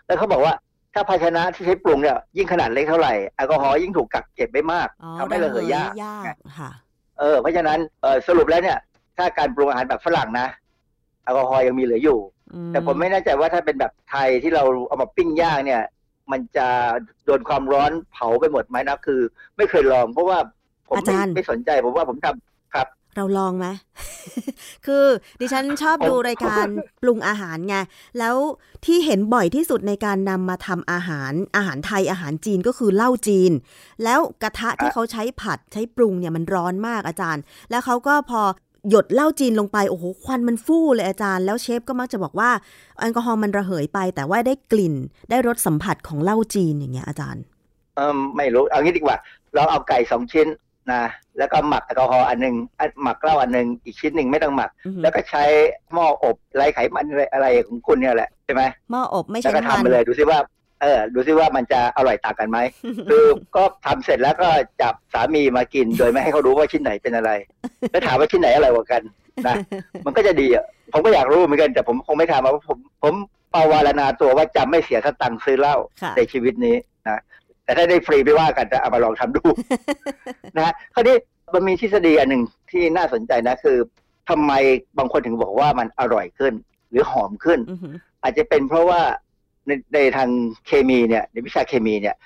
Speaker 9: แล้วเขาบอกว่า ถ้าภาชนะที่ใช้ปรุงเนี่ยยิ่งขนาดเล็กเท่าไหร่แอลกอฮอล์ยิ่งถูกกักเก็บไว้มาก
Speaker 2: อ๋อ
Speaker 9: ทำให้ระเหยยาก
Speaker 2: ยากค่ะ
Speaker 9: เออเพราะฉะนั้นเออสรุปแล้วเนี่ย ถ้าการปรุงอาหารแบบฝรั่งนะแอลกอฮอล์ยังมีเหลืออยู่ แต่ผมไม่แน่ใจว่าถ้าเป็นแบบไทยที่เราเอามาปิ้งย่างเนี่ย มันจะโดนความร้อนเผาไปหมดไหมนะคือ ไม่เคยลองเพราะว่าผม
Speaker 2: อา
Speaker 9: ไม่
Speaker 2: จารย์
Speaker 9: ไม่สนใจผมว่าผมทำครับ
Speaker 2: เราลองไหม คือดิฉันชอบ
Speaker 9: ผม
Speaker 2: ดูรายการปรุงอาหารไง แล้วที่เห็นบ่อยที่สุดในการนำมาทำอาหาร อาหารไทยอาหารจีนก็คือเหล้าจีน แล้วกระทะที่เขาใช้ผัดใช้ปรุงเนี่ยมันร้อนมากอาจารย์ แล้วเขาก็พอหยดเหล้าจีนลงไป โอ้โห ควันมันฟู่เลยอาจารย์ แล้วเชฟก็มักจะบอกว่าแอลกอฮอล์มันระเหยไป แต่ว่าได้กลิ่น ได้รสสัมผัสของเหล้าจีนอย่างเงี้ยอาจารย์
Speaker 9: เออไม่รู้ เอางี้ดีกว่า เราเอาไก่สองชิ้น นะแล้วก็หมักแอลกอฮอล์อันหนึ่งอันหมักเหล้าอันหนึ่งอีกชิ้นหนึ่งไม่ต้องหมัก
Speaker 2: อือหือ
Speaker 9: แล้วก็ใช้หม้ออบไร้ไขมันอะไรอะไรของคุณเนี่ยแหละใช่ไหม
Speaker 2: หม้ออบไม่
Speaker 9: แล้ว
Speaker 2: ใช่
Speaker 9: ก็
Speaker 2: น้ำ
Speaker 9: ทำ
Speaker 2: มัน
Speaker 9: ไปเลยดูซิว่าเออดูซิว่ามันจะอร่อยต่างกันไหมคือก็ทำเสร็จแล้วก็จับสามีมากิน โดยไม่ให้เขารู้ว่าชิ้นไหนเป็นอะไร แล้วถามว่าชิ้นไหนอร่อยกว่ากันนะมันก็จะดีอะผมก็อยากรู้เหมือนกันแต่ผมคงไม่ทำเพราะผมผมปาวารณาตัวว่าจะไม่เสียสตังค์ซื้อเหล้า
Speaker 2: ค่ะ
Speaker 9: ในชีวิตนี้นะ แต่ถ้าได้ฟรีไม่ว่ากันจะเอามาลองทำดูนะฮะคราวนี้มันมีทฤษฎีอันหนึ่งที่น่าสนใจนะคือทำไมบางคนถึงบอกว่ามันอร่อยขึ้น หรือหอมขึ้น
Speaker 2: อือหือ
Speaker 9: อาจจะเป็นเพราะว่าในในทางเคมีเนี่ยในวิชาเคมีเนี่ย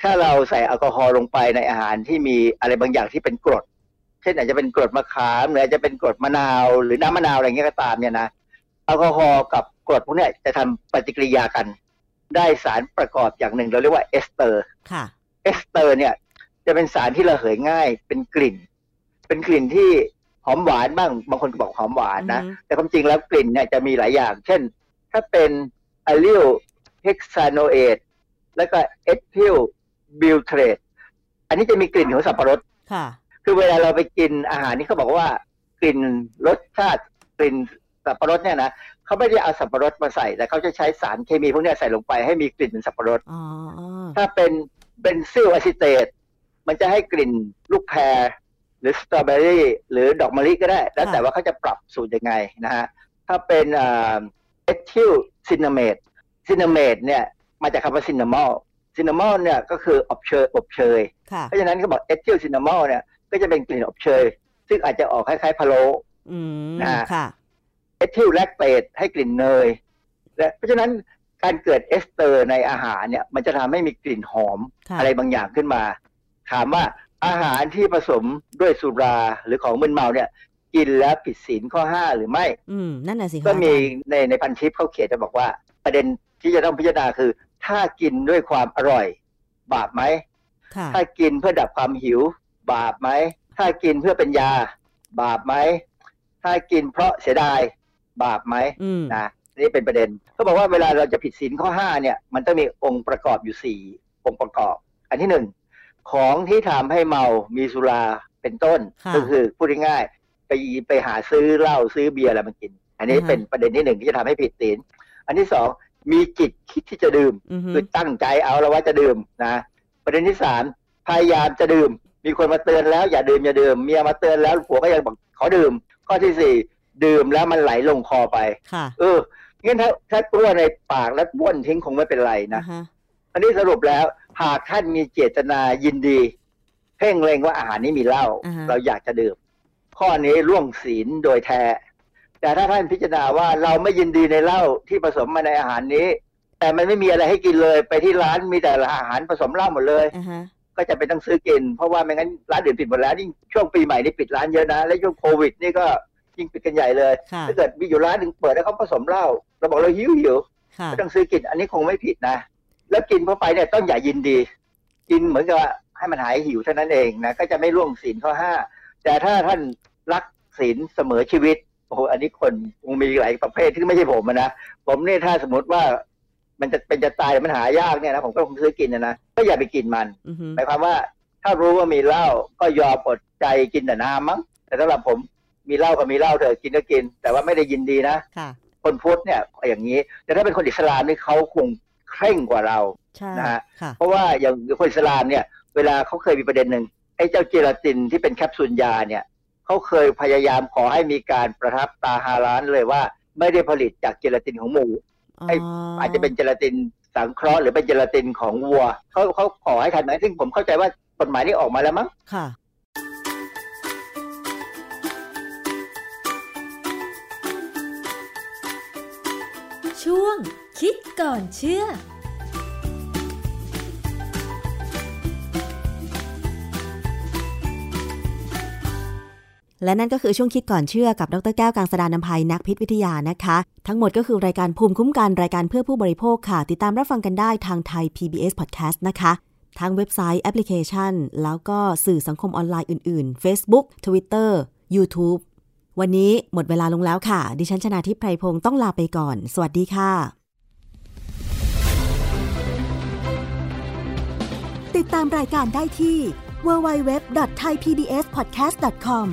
Speaker 9: ถ้าเราใส่แอลกอฮอล์ลงไปในอาหารที่มีอะไรบางอย่างที่เป็นกรด เช่นอาจจะเป็นกรดมะขามหรืออาจจะเป็นกรดมะนาวหรือน้ำมะนาวอะไรเงี้ยก็ตามเนี่ยนะแอลกอฮอล์กับกรดพวกเนี้ยจะทำปฏิกิริยากัน ได้สารประกอบอย่างหนึ่ง เราเรียกว่าเอสเตอร์
Speaker 2: ค่ะ
Speaker 9: เอสเตอร์เนี่ยจะเป็นสารที่ระเหยง่าย เป็นกลิ่น เป็นกลิ่นที่หอมหวานบ้าง บางคนก็บอกหอมหวานนะ
Speaker 2: อือฮึ
Speaker 9: แต่ความจริงแล้วกลิ่นเนี่ยจะมีหลายอย่าง เช่น ถ้าเป็น allyl hexanoate แล้วก็ ethyl butyrate อันนี้จะมีกลิ่นของสับปะรด
Speaker 2: ค่ะ
Speaker 9: คือเวลาเราไปกินอาหารนี่เขาบอกว่ากลิ่นรสชาติกลิ่น สับปะรดเนี่ยนะเขาไม่ได้เอาสับปะรดมาใส่แต่เขาจะใช้สารเคมีพวกเนี้ยใส่ลงไปให้มีกลิ่นเป็นสับปะรด
Speaker 2: อ๋อ
Speaker 9: ถ้าเป็น benzyl acetate มันจะให้กลิ่นลูกแพรหรือสตรอเบอรี่หรือดอกมะลิก็ได้ แล้วแต่ว่าเขาจะปรับสูตรยังไงนะฮะถ้าเป็น ethyl cinnamate cinnamate เนี่ยมาจากคำว่า cinnamon cinnamon เนี่ยก็คืออบเชยอบเชย
Speaker 2: ค่ะ
Speaker 9: เพราะฉะนั้นเขาบอก ethyl cinnamon เนี่ยก็จะเป็นกลิ่นอบเชย ซึ่งอาจจะออกคล้ายๆพะโล้
Speaker 2: อืม
Speaker 9: นะฮะ
Speaker 2: ค่ะ
Speaker 9: ethyl lactate ให้กลิ่นเนยและเพราะฉะนั้นการเกิดเอสเตอร์ในอาหารเนี่ยมันจะทำให้มีกลิ่นหอม
Speaker 2: ค่ะ
Speaker 9: อะไรบางอย่างขึ้นมา ถามว่าอาหารที่ผสมด้วยสุราหรือของมึนเมาเนี่ย กินแล้วผิดศีลข้อห้าหรือไม่
Speaker 2: อืมนั่นน่ะสิคะ
Speaker 9: ก็มี
Speaker 2: อาจารย์
Speaker 9: ในในพันทิปเขาเขียนจะบอกว่า ประเด็นที่จะต้องพิจารณาคือ ถ้ากินด้วยความอร่อย บาปไหม
Speaker 2: ค่ะ
Speaker 9: ถ้ากินเพื่อดับความหิว บาปไหมถ้ากินเพื่อเป็นยา บาปไหมถ้ากินเพราะเสียดาย บาปไหม
Speaker 2: อืม
Speaker 9: นะนี่เป็นประเด็นเขาบอกว่าเวลาเราจะผิดศีลข้อห้าเนี่ย มันต้องมีองค์ประกอบอยู่สี่องค์ประกอบ อันที่หนึ่งของที่ทำให้เมามีสุราเป็นต้น
Speaker 2: ค่ะ
Speaker 9: ก็คือพูดง่ายๆไปไปหาซื้อเหล้าซื้อเบียร์อะไรมากิน อันนี้
Speaker 2: อ่าฮะ
Speaker 9: เป็นประเด็นที่หนึ่งที่จะทำให้ผิดศีลอันที่สองมีจิตคิดที่จะดื่ม
Speaker 2: อือฮึ
Speaker 9: คือตั้งใจเอาแล้วว่าจะดื่มนะประเด็นที่สามพยายามจะดื่ม มีคนมาเตือนแล้วอย่าดื่มอย่าดื่มเมียมาเตือนแล้วผัวก็ยังบอกขอดื่ม ข้อที่สี่ ดื่มแล้วมันไหลลงคอไป
Speaker 2: ค่ะ
Speaker 9: เอองั้นถ้าถ้ากลัวในปากแล้วบ้วนทิ้งคงไม่เป็นไรนะ
Speaker 2: อ่าฮะ
Speaker 9: อันนี้สรุปแล้วหากท่านมีเจตนายินดี เพ่งเล็งว่าอาหารนี้มีเหล้า
Speaker 2: อ่าฮะ
Speaker 9: เราอยากจะดื่ม ข้อนี้ล่วงศีลโดยแท้ แต่ถ้าท่านพิจารณาว่าเราไม่ยินดีในเหล้าที่ผสมมาในอาหารนี้ แต่มันไม่มีอะไรให้กินเลยไปที่ร้านมีแต่อาหารผสมเหล้าหมดเลย
Speaker 2: อ่าฮะ
Speaker 9: ก็จะเป็นต้องซื้อกิน เพราะว่าไม่งั้นร้านอื่นปิดหมดแล้วยิ่งช่วงปีใหม่นี่ปิดร้านเยอะนะ และช่วงโควิด นี่ก็ ยิ่งปิดกันใหญ่เลย
Speaker 2: ค่ะ
Speaker 9: ถ้าเกิดมีอยู่ร้านหนึ่งเปิดแล้วเขาผสมเหล้าเราบอกเราหิวหิว
Speaker 2: ค่ะ
Speaker 9: ก็ต้องซื้อกินอันนี้คงไม่ผิดนะ แล้วกินเข้าไปเนี่ยต้องอย่ายินดี กินเหมือนกับว่าให้มันหายหิวเท่านั้นเองนะก็จะไม่ล่วงศีลข้อห้าแต่ถ้าท่านรักศีลเสมอชีวิตโอ้โหอันนี้คนคงมีหลายประเภทที่ไม่ใช่ผมอะนะผมเนี่ยถ้าสมมติว่ามันจะเป็นจะตายมันหายากเนี่ยนะผมก็คงซื้อกินนะนะก็อย่าไปกินมัน
Speaker 2: อือฮึ
Speaker 9: หมายความว่าถ้ารู้ว่ามีเหล้าก็ยอมอดใจกินแต่น้ำมั้งแต่สำหรับผม มีเหล้าก็มีเหล้าเถอะกินก็กิน แต่ว่าไม่ได้ยินดีนะ
Speaker 2: ค่ะ
Speaker 9: คนพุทธเนี่ยอย่างนี้ แต่ถ้าเป็นคนอิสลามนี่เขาคงเคร่งกว่าเรา
Speaker 2: ใช่
Speaker 9: นะฮะ
Speaker 2: ค่ะ
Speaker 9: เพราะว่าอย่างคนอิสลามเนี่ย เวลาเขาเคยมีประเด็นหนึ่งไอ้เจ้าเจลาตินที่เป็นแคปซูลยาเนี่ยเขาเคยพยายามขอให้มีการประทับตาฮาลานเลยว่าไม่ได้ผลิตจากเจลาตินของหมู
Speaker 2: อ๋อ
Speaker 9: ไอ้อาจจะเป็นเจลาตินสังเคราะห์หรือเป็นเจลาตินของวัวเขาเขาขอให้ทันไหมซึ่งผมเข้าใจว่ากฎหมายนี้ออกมาแล้วมั้ง
Speaker 8: วง คิดก่อนเชื่อ
Speaker 2: และนั่นก็คือช่วงคิดก่อนเชื่อกับดรแก้วกังสดานนภัยนักพิษวิทยานะคะ ทั้งหมดก็คือรายการภูมิคุ้มกันรายการเพื่อผู้บริโภคค่ะ ติดตามรับฟังกันได้ทางไทย PBS Podcast นะคะทั้งเว็บไซต์แอปพลิเคชัน แล้วก็สื่อสังคมออนไลน์อื่น ๆ Facebook Twitter YouTube วันนี้หมดเวลาลงแล้วค่ะ ดิฉันชนะทิพไพรพงศ์ต้องลาไปก่อน สวัสดีค่ะ ติดตามรายการได้ที่ www.thaipbspodcast.com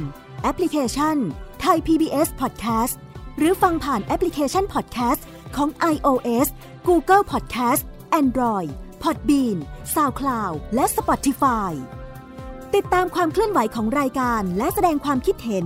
Speaker 2: แอปพลิเคชัน Thai PBS Podcast หรือฟังผ่านแอปพลิเคชัน Podcast ของ iOS Google Podcast Android Podbean SoundCloud และ Spotify ติดตามความเคลื่อนไหวของรายการและแสดงความคิดเห็น